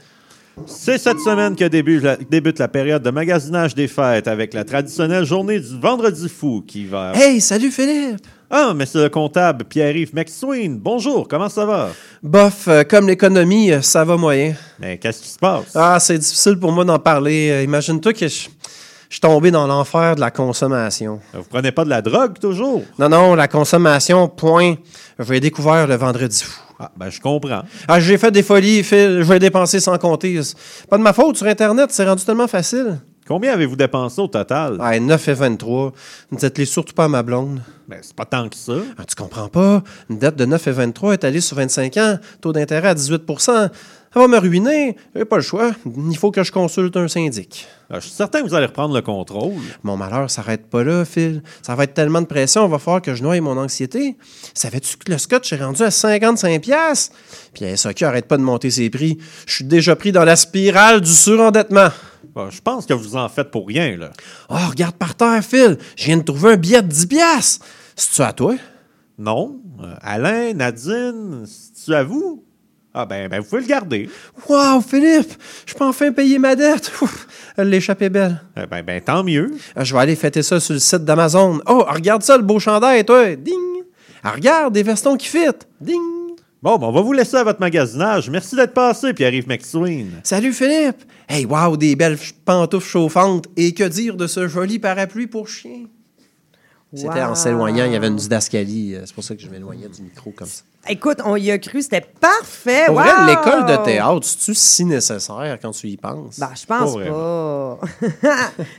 C'est cette semaine que débute la, débute la période de magasinage des fêtes avec la traditionnelle journée du Vendredi fou qui va... Hey, salut Philippe! Ah, mais c'est le comptable Pierre-Yves McSween. Bonjour, comment ça va? Bof, euh, comme l'économie, euh, ça va moyen. Mais qu'est-ce qui se passe? Ah, c'est difficile pour moi d'en parler. Euh, Imagine-toi que je je suis tombé dans l'enfer de la consommation. Vous prenez pas de la drogue toujours? Non, non, la consommation, point. J'ai découvert le vendredi fou. Ah, ben je comprends. Ah, j'ai fait des folies, Phil. Je vais dépenser sans compter. Pas de ma faute sur Internet, c'est rendu tellement facile. Combien avez-vous dépensé au total? Ah, 9 et 23. Ne dites-les surtout pas à ma blonde. Ben, c'est pas tant que ça. Ah, tu comprends pas? Une dette de 9 et 23 est allée sur 25 ans, taux d'intérêt à 18 Ça va me ruiner. J'ai pas le choix. Il faut que je consulte un syndic. Ah, je suis certain que vous allez reprendre le contrôle. Mon malheur s'arrête pas là, Phil. Ça va être tellement de pression, il va falloir que je noie mon anxiété. Savais-tu que le scotch est rendu à 55 pièces Puis la SAQ arrête pas de monter ses prix? Je suis déjà pris dans la spirale du surendettement. Bon, je pense que vous en faites pour rien, là. Oh, regarde par terre, Phil. Je viens de trouver un billet de 10 pièces. C'est-tu à toi? Non. Euh, Alain, Nadine, c'est-tu à vous? Ah, ben, ben, vous pouvez le garder. Wow, Philippe! Je peux enfin payer ma dette. L'échappait belle. Euh, ben, ben, tant mieux. Ah, Je vais aller fêter ça sur le site d'Amazon. Oh, regarde ça, le beau chandail, toi. Ding! Ah, regarde, des vestons qui fit. Ding! Bon, ben, on va vous laisser à votre magasinage. Merci d'être passé, Pierre-Yves McSween. Salut Philippe! Hey, wow, des belles pantoufles chauffantes. Et que dire de ce joli parapluie pour chien? C'était en s'éloignant, il y avait une didascalie. euh, C'est pour ça que je m'éloignais du micro comme ça. Écoute, on y a cru, c'était parfait. Pour vrai, l'école de théâtre, c'est-tu si nécessaire quand tu y penses? Ben, je pense Pas.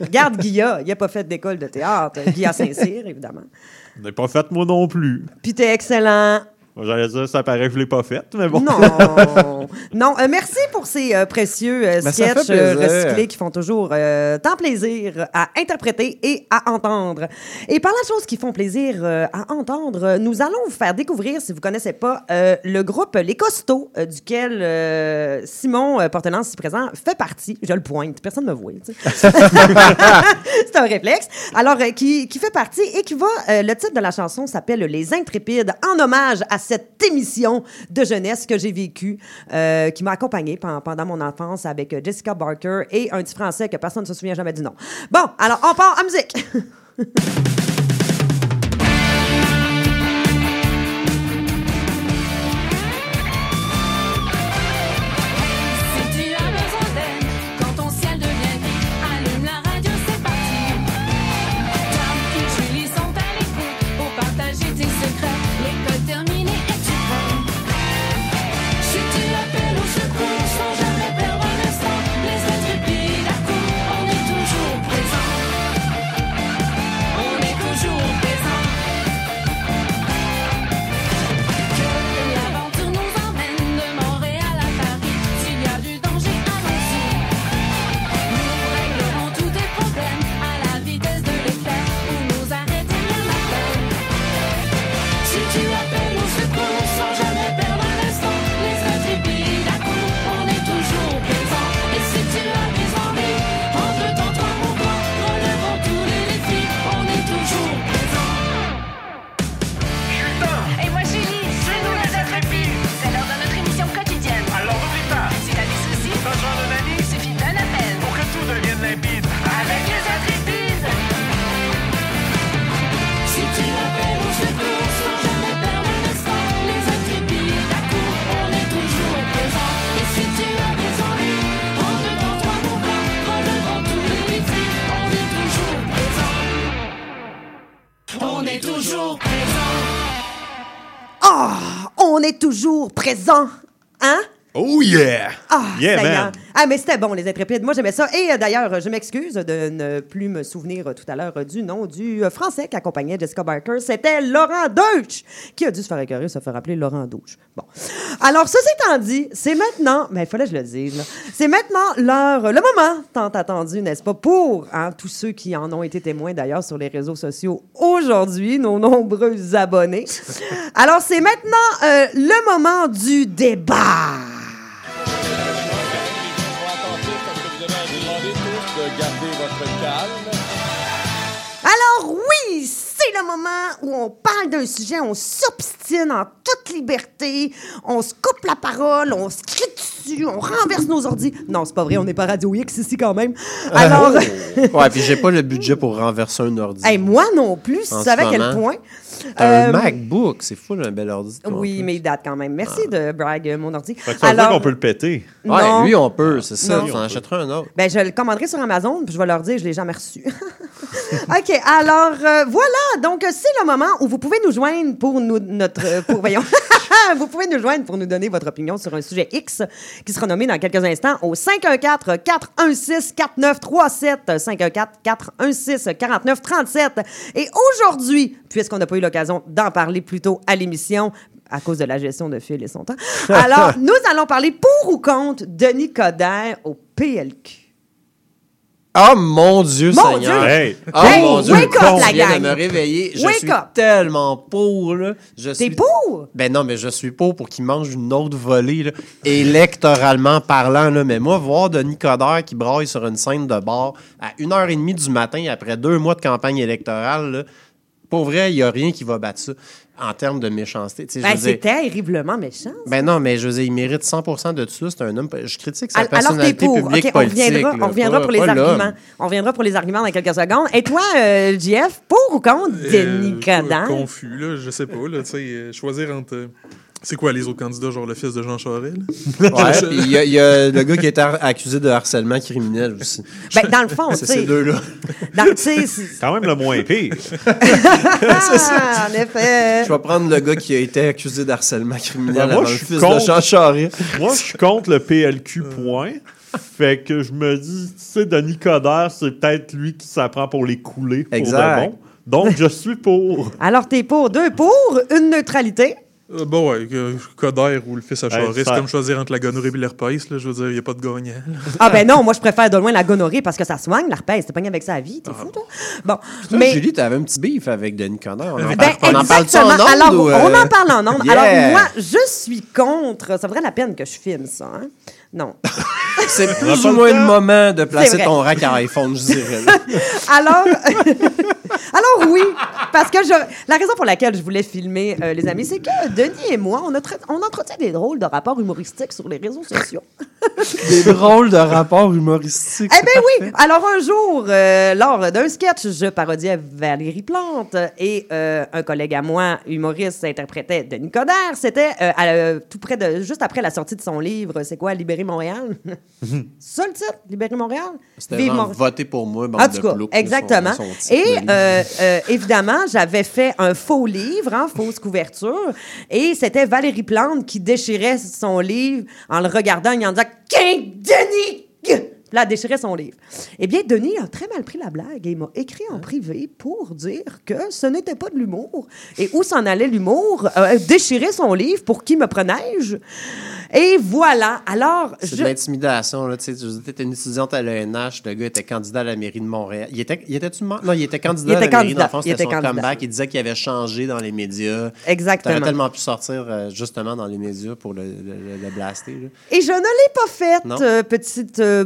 *laughs* Regarde Guilla, il a pas fait d'école de théâtre. Guilla Saint-Cyr, évidemment. Vous n'avez pas fait moi non plus. Puis t'es excellent. J'allais dire, ça paraît que je l'ai pas fait, mais bon. Non. non, euh, merci pour ces euh, précieux euh, Ben, sketchs euh, recyclés qui font toujours euh, tant plaisir à interpréter et à entendre. Et par la chose qui font plaisir euh, à entendre, nous allons vous faire découvrir, si vous ne connaissez pas, euh, le groupe Les Costauds, euh, duquel euh, Simon euh, Portenance, ici présent, fait partie. Je le pointe, personne ne me voit. *laughs* C'est un réflexe. Alors, euh, qui, qui fait partie et qui va. euh, le titre de la chanson s'appelle Les Intrépides, en hommage à cette émission de jeunesse que j'ai vécue, euh, qui m'a accompagnée pen- pendant mon enfance avec euh, Jessica Barker et un petit français que personne ne se souvient jamais du nom. Bon, alors on part à musique. *laughs* toujours présent. Hein? Oh yeah! Ah, yeah, man! Ah, mais c'était bon, les intrépides. Moi, j'aimais ça. Et euh, d'ailleurs, je m'excuse de ne plus me souvenir euh, tout à l'heure euh, du nom du Français qui accompagnait Jessica Barker. C'était Laurent Deutsch, qui a dû se faire écœurer, se faire appeler Laurent Douche. Bon. Alors, ceci étant dit, c'est maintenant, mais il fallait que je le dise, c'est maintenant l'heure, le moment tant attendu, n'est-ce pas, pour hein, tous ceux qui en ont été témoins d'ailleurs sur les réseaux sociaux aujourd'hui, nos nombreux abonnés. Alors, c'est maintenant le moment du débat. C'est le moment où on parle d'un sujet, on s'obstine en toute liberté, on se coupe la parole, on se crie dessus, on renverse nos ordi. Non, c'est pas vrai, on n'est pas Radio X ici quand même. Alors, ouais, puis j'ai pas le budget pour renverser un ordi. hey, moi non plus, si tu savais à quel point. Un Euh, MacBook, c'est fou, un bel ordi. Oui, mais il date quand même. Merci de brag euh, mon ordi. Fait que ça dire qu'on peut le péter. Ouais, Non. lui, on peut, c'est ça. Non. Tu en achèteras un autre. Ben, je le commanderai sur Amazon, puis je vais leur dire, je l'ai jamais reçu. *laughs* *laughs* OK, alors euh, voilà, donc c'est le moment où vous pouvez nous joindre pour nous notre euh, pour voyons. *laughs* vous pouvez nous joindre pour nous donner votre opinion sur un sujet X qui sera nommé dans quelques instants au 514 416 4937 514 416 4937 et aujourd'hui, puisqu'on n'a pas eu l'occasion d'en parler plus tôt à l'émission à cause de la gestion de Phil et son temps. *laughs* Alors, nous allons parler pour ou contre Denis Coderre au PLQ. Oh mon Dieu, Mon Seigneur! Dieu! Hey! Oh Hey, mon Dieu! wake up, je la gang! de me réveiller. Je Wake suis up! tellement pour, là. Je T'es suis... pour? Ben non, mais je suis pour pour qu'il mange une autre volée, là, électoralement parlant. Là. Mais moi, voir Denis Coderre qui braille sur une scène de bar à 1h30 du matin après deux mois de campagne électorale, là, pour vrai, il n'y a rien qui va battre ça en termes de méchanceté. Ben, c'est terriblement méchant. ben non, mais je veux dire, il mérite 100% de tout ça. C'est un homme. Je critique sa Alors, personnalité pour. publique on politique. reviendra, là, on reviendra pas- pour les arguments. On reviendra pour les arguments dans quelques secondes. Et toi, euh, JF, pour ou contre Denis Euh, Coderre? confus, là, je sais pas, là, tu sais, euh, choisir entre... C'est quoi les autres candidats, genre le fils de Jean Charest? Ouais, puis il y, a- il y a le gars qui a été ar- accusé de harcèlement criminel aussi. Ben, dans le fond, *laughs* c'est tu sais- ces deux-là. C'est- Quand même le moins pire. *laughs* Ah, en effet. Je vais prendre le gars qui a été accusé de harcèlement criminel Ben, moi, avant je le suis fils contre- de Jean Charest. Moi, je suis contre le PLQ, point. Fait que je me dis, tu sais, Denis Coderre, c'est peut-être lui qui s'apprend pour les couler pour Exact. de bon. Donc, je suis pour. Alors, t'es pour deux pour, une neutralité. Euh, bon, ouais, que- Coderre ou le fils à Charest, c'est comme choisir entre la gonorrhée et l'herpès, là, je veux dire, il n'y a pas de gagnant. là. Ah ben non, moi je préfère de loin la gonorrhée parce que ça soigne, l'herpès. T'es pogné avec ça à vie, t'es fou, toi? Bon, mais... Julie, t'avais un petit beef avec Denis Coderre. On en, Ben, parle- on en parle-tu exactement. en ondes Alors, ou, euh, on en parle en ondes. yeah. Alors, moi, je suis contre. Ça vaudrait la peine que je filme ça, hein? Non. *laughs* C'est plus ou le moins le moment de placer vrai. ton rack à iPhone, je dirais. là. *laughs* Alors, *laughs* Alors oui, parce que je, la raison pour laquelle je voulais filmer, euh, les amis, c'est que Denis et moi, on, a tra- on entretient des drôles de rapports humoristiques sur les réseaux sociaux. Des drôles de rapports humoristiques. Eh bien oui! Alors un jour, euh, lors d'un sketch, je parodiais Valérie Plante et euh, un collègue à moi, humoriste, interprétait Denis Coderre. C'était euh, à, euh, tout près de, juste après la sortie de son livre, c'est quoi, Libérer Montréal? C'est ça le titre, Libérer Montréal? C'était Mont- voter pour moi, bande en de cas, exactement. son- son titre et de livre. Euh, euh, évidemment, j'avais fait un faux livre, hein, fausse couverture, et c'était Valérie Plante qui déchirait son livre en le regardant et en disant King Denis! Là, elle déchirait son livre. Eh bien, Denis a très mal pris la blague et il m'a écrit Hein? en privé pour dire que ce n'était pas de l'humour. Et où s'en allait l'humour? Euh, déchirer son livre pour qui me prenais-je? Et voilà. Alors, C'est je... de l'intimidation, là. Tu sais, étais une étudiante à l'ENH, le gars était candidat à la mairie de Montréal. Il était, il était-tu mort? Non, il était candidat Il à la était mairie candidat. d'enfance, Il c'était était son candidat. comeback. Il disait qu'il avait changé dans les médias. Exactement. T'aurais tellement pu sortir, euh, justement, dans les médias pour le, le- le- le blaster, là. Et je ne l'ai pas faite, euh, petite euh,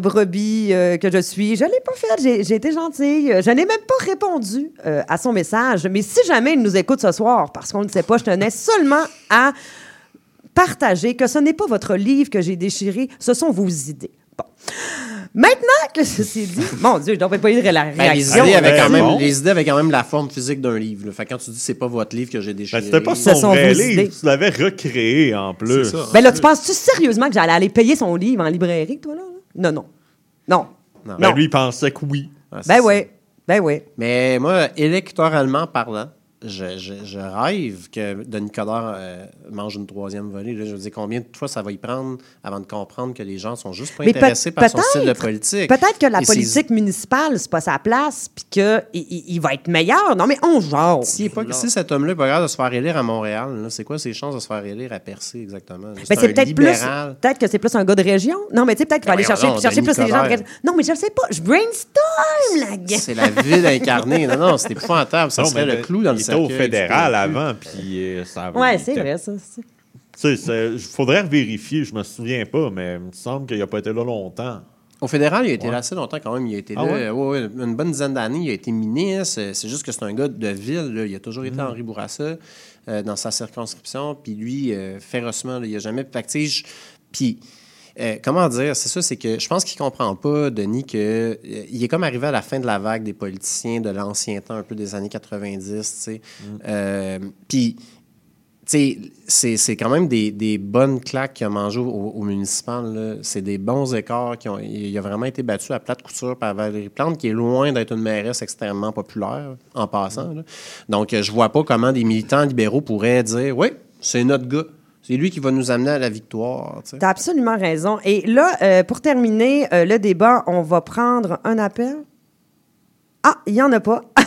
euh, que je suis. Je ne l'ai pas faite. J'ai, j'ai été gentille. Je n'ai même pas répondu euh, à son message. Mais si jamais il nous écoute ce soir, parce qu'on ne sait pas, je tenais seulement à partager que ce n'est pas votre livre que j'ai déchiré, ce sont vos idées. Bon. Maintenant que ceci dit, mon Dieu, je ne devrais pas lire la Ben, les, réaction. idées avaient quand Ouais, même, les idées avaient quand même la forme physique d'un livre. là. Fait quand tu dis c'est pas votre livre que j'ai déchiré. Ben, c'était pas Ce son sont vrai vos livre. idées. Tu l'avais recréé en plus. Ça. Ben là, tu penses-tu sérieusement que j'allais aller payer son livre en librairie, toi, là? Non, non. Non. Non. Ben, lui, il pensait que oui. C'est Ben ça. oui. Ben oui. Mais moi, électoralement parlant, je, je, je rêve que Denis Coderre euh, mange une troisième volée. Là. Je veux dire, combien de fois ça va y prendre avant de comprendre que les gens sont juste pas Mais intéressés par son style de politique? Peut-être que la Et politique municipale, c'est pas sa place, puis qu'il il, il va être meilleur. Non, mais on est pas- si cet homme-là n'est pas capable de se faire élire à Montréal, c'est quoi ses chances de se faire élire à Percé exactement? Mais c'est peut-être plus. Peut-être que c'est plus un gars de région. Non, mais tu sais, peut-être qu'il va Ben aller chercher, plus les gens de région. Non, mais je le sais pas. Je brainstorm, la gueule. C'est la ville incarnée. Non, non, c'était *laughs* épouvantable. Ça Non, serait le clou dans le Il était au fédéral avant, puis euh, ça avait- Ouais, c'est vrai, ça. Tu sais, il faudrait vérifier, je me souviens pas, mais il me semble qu'il n'a pas été là longtemps. Au fédéral, il a été Ouais. là assez longtemps quand même. Il a été Ah là ouais? ouais, ouais, une bonne dizaine d'années. Il a été ministre. Euh, C'est juste que c'est un gars de ville. là. Il a toujours Mm. été Henri Bourassa euh, dans sa circonscription. Puis lui, euh, férocement, là, il n'a jamais. Fait que, tu sais, je- Puis. Euh, comment dire? C'est ça, c'est que je pense qu'il comprend pas, Denis, que euh, il est comme arrivé à la fin de la vague des politiciens de l'ancien temps, un peu des années 90, tu sais. Mm. Euh, Puis, tu sais, c'est quand même des, des bonnes claques qu'il a mangées au, au municipal. C'est des bons écarts. Qui ont, il a vraiment été battu à plate couture par Valérie Plante, qui est loin d'être une mairesse extrêmement populaire, en passant. là. Donc, je vois pas comment des militants libéraux pourraient dire Oui, c'est notre gars. C'est lui qui va nous amener à la victoire. tu. T'as absolument raison. Et là, euh, pour terminer euh, le débat, on va prendre un appel. Ah, il n'y en a pas. *laughs*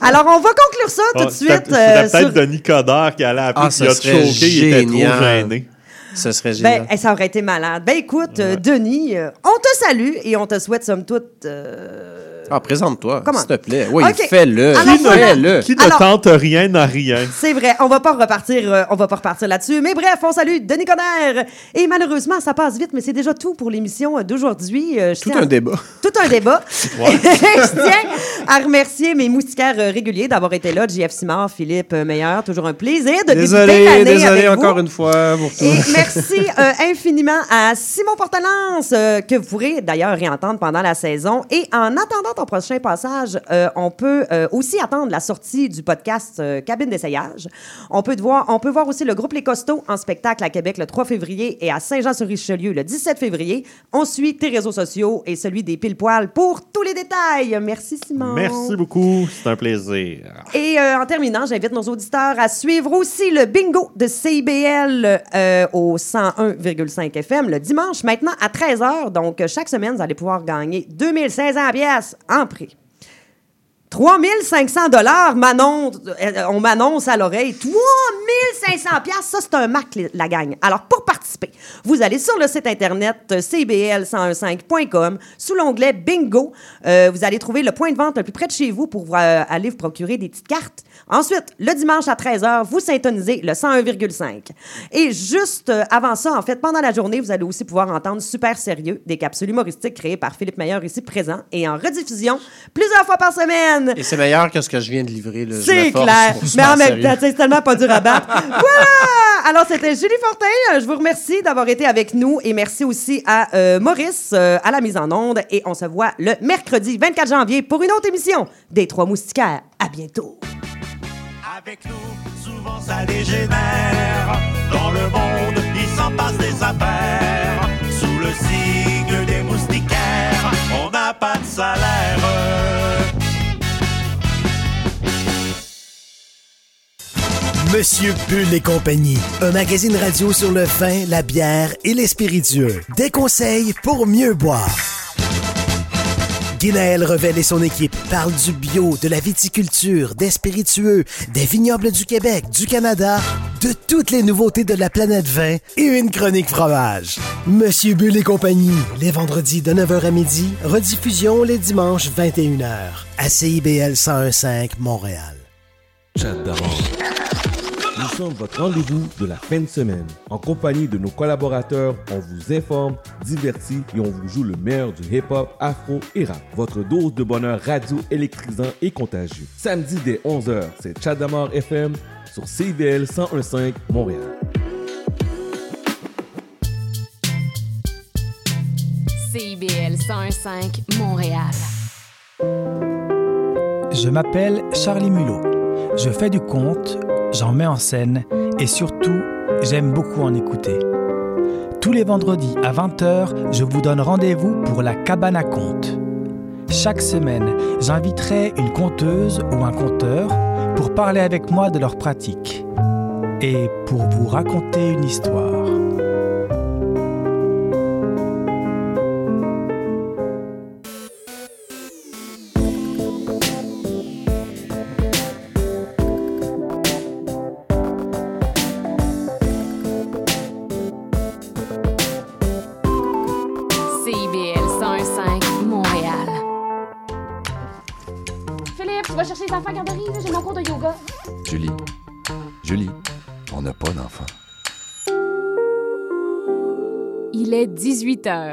Alors, on va conclure ça tout Ah, de suite. C'était euh, peut-être sur- Denis Coderre qui allait appeler, Ah, a serait choqué, il était trop génial. gêné. Ce serait génial. Ben, ça aurait été malade. Ben écoute, euh, Denis, euh, on te salue et on te souhaite, somme toute... euh, Ah, présente-toi, Comment? s'il te plaît. Oui, OK. fais-le. Fais-le. Qui ne tente rien n'a rien. C'est vrai, on va pas repartir, euh, on va pas repartir là-dessus. Mais bref, on salue Denis Coderre. Et malheureusement, ça passe vite, mais c'est déjà tout pour l'émission d'aujourd'hui. Euh, Tout tiens un débat. Tout un débat. *laughs* *laughs* je tiens à remercier mes moustiquaires euh, réguliers d'avoir été là. JF Simard, Philippe euh, Meilleur, toujours un plaisir de débuter Désolé, l'année désolé avec encore vous. une fois pour tout. Et merci euh, infiniment à Simon Portelance, euh, que vous pourrez d'ailleurs réentendre pendant la saison. Et en attendant ton prochain passage, euh, on peut euh, aussi attendre la sortie du podcast euh, Cabine d'essayage. On peut, voir, on peut voir aussi le groupe Les Costauds en spectacle à Québec le 3 février et à Saint-Jean-sur-Richelieu le 17 février. On suit tes réseaux sociaux et celui des pile-poils pour tous les détails. Merci Simon. Merci beaucoup, c'est un plaisir. Et en terminant, j'invite nos auditeurs à suivre aussi le bingo de CIBL au 101,5 FM le dimanche, maintenant à 13h. Donc, chaque semaine, vous allez pouvoir gagner 2500 pièces en prix. 3500 dollars, euh, on m'annonce à l'oreille. 3500 pièces, ça c'est un Mac la gang. Alors pour participer, vous allez sur le site internet euh, cbl1015.com sous l'onglet bingo, euh, vous allez trouver le point de vente le plus près de chez vous pour aller vous procurer des petites cartes. Ensuite, le dimanche à 13h, vous syntonisez le 101,5. Et juste euh, avant ça, en fait, pendant la journée, vous allez aussi pouvoir entendre Super Sérieux, des capsules humoristiques créées par Philippe Meilleur ici présent et en rediffusion plusieurs fois par semaine. Et c'est meilleur que ce que je viens de livrer. là. Je C'est clair. pour Mais en même temps, c'est tellement pas dur à battre. *laughs* voilà! Alors, c'était Julie Fortin. Euh, Je vous remercie d'avoir été avec nous et merci aussi à euh, Maurice euh, à la mise en onde. Et on se voit le mercredi 24 janvier pour une autre émission des Trois Moustiquaires. À bientôt. Avec nous, souvent ça dégénère. Dans le monde, il s'en passe des affaires. Sous le signe des moustiquaires, on n'a pas de salaire. Monsieur Bull et compagnie, un magazine radio sur le vin, la bière et les spiritueux. Des conseils pour mieux boire. Guinaël Revel et son équipe parlent du bio, de la viticulture, des spiritueux, des vignobles du Québec, du Canada, de toutes les nouveautés de la planète vin et une chronique fromage. Monsieur Bull et compagnie, les vendredis de 9h à midi, rediffusion les dimanches 21h à CIBL 1015 Montréal. Sommes votre rendez-vous de la fin de semaine. En compagnie de nos collaborateurs, on vous informe, divertit et on vous joue le meilleur du hip-hop, afro et rap. Votre dose de bonheur radio électrisant et contagieux. Samedi dès 11h, c'est Chadamar FM sur CBL 1015 Montréal. CIBL 101.5 Montréal. Je m'appelle Charlie Mulot. Je fais du conte, j'en mets en scène et surtout, j'aime beaucoup en écouter. Tous les vendredis à 20h, je vous donne rendez-vous pour la cabane à contes. Chaque semaine, j'inviterai une conteuse ou un conteur pour parler avec moi de leur pratique et pour vous raconter une histoire. On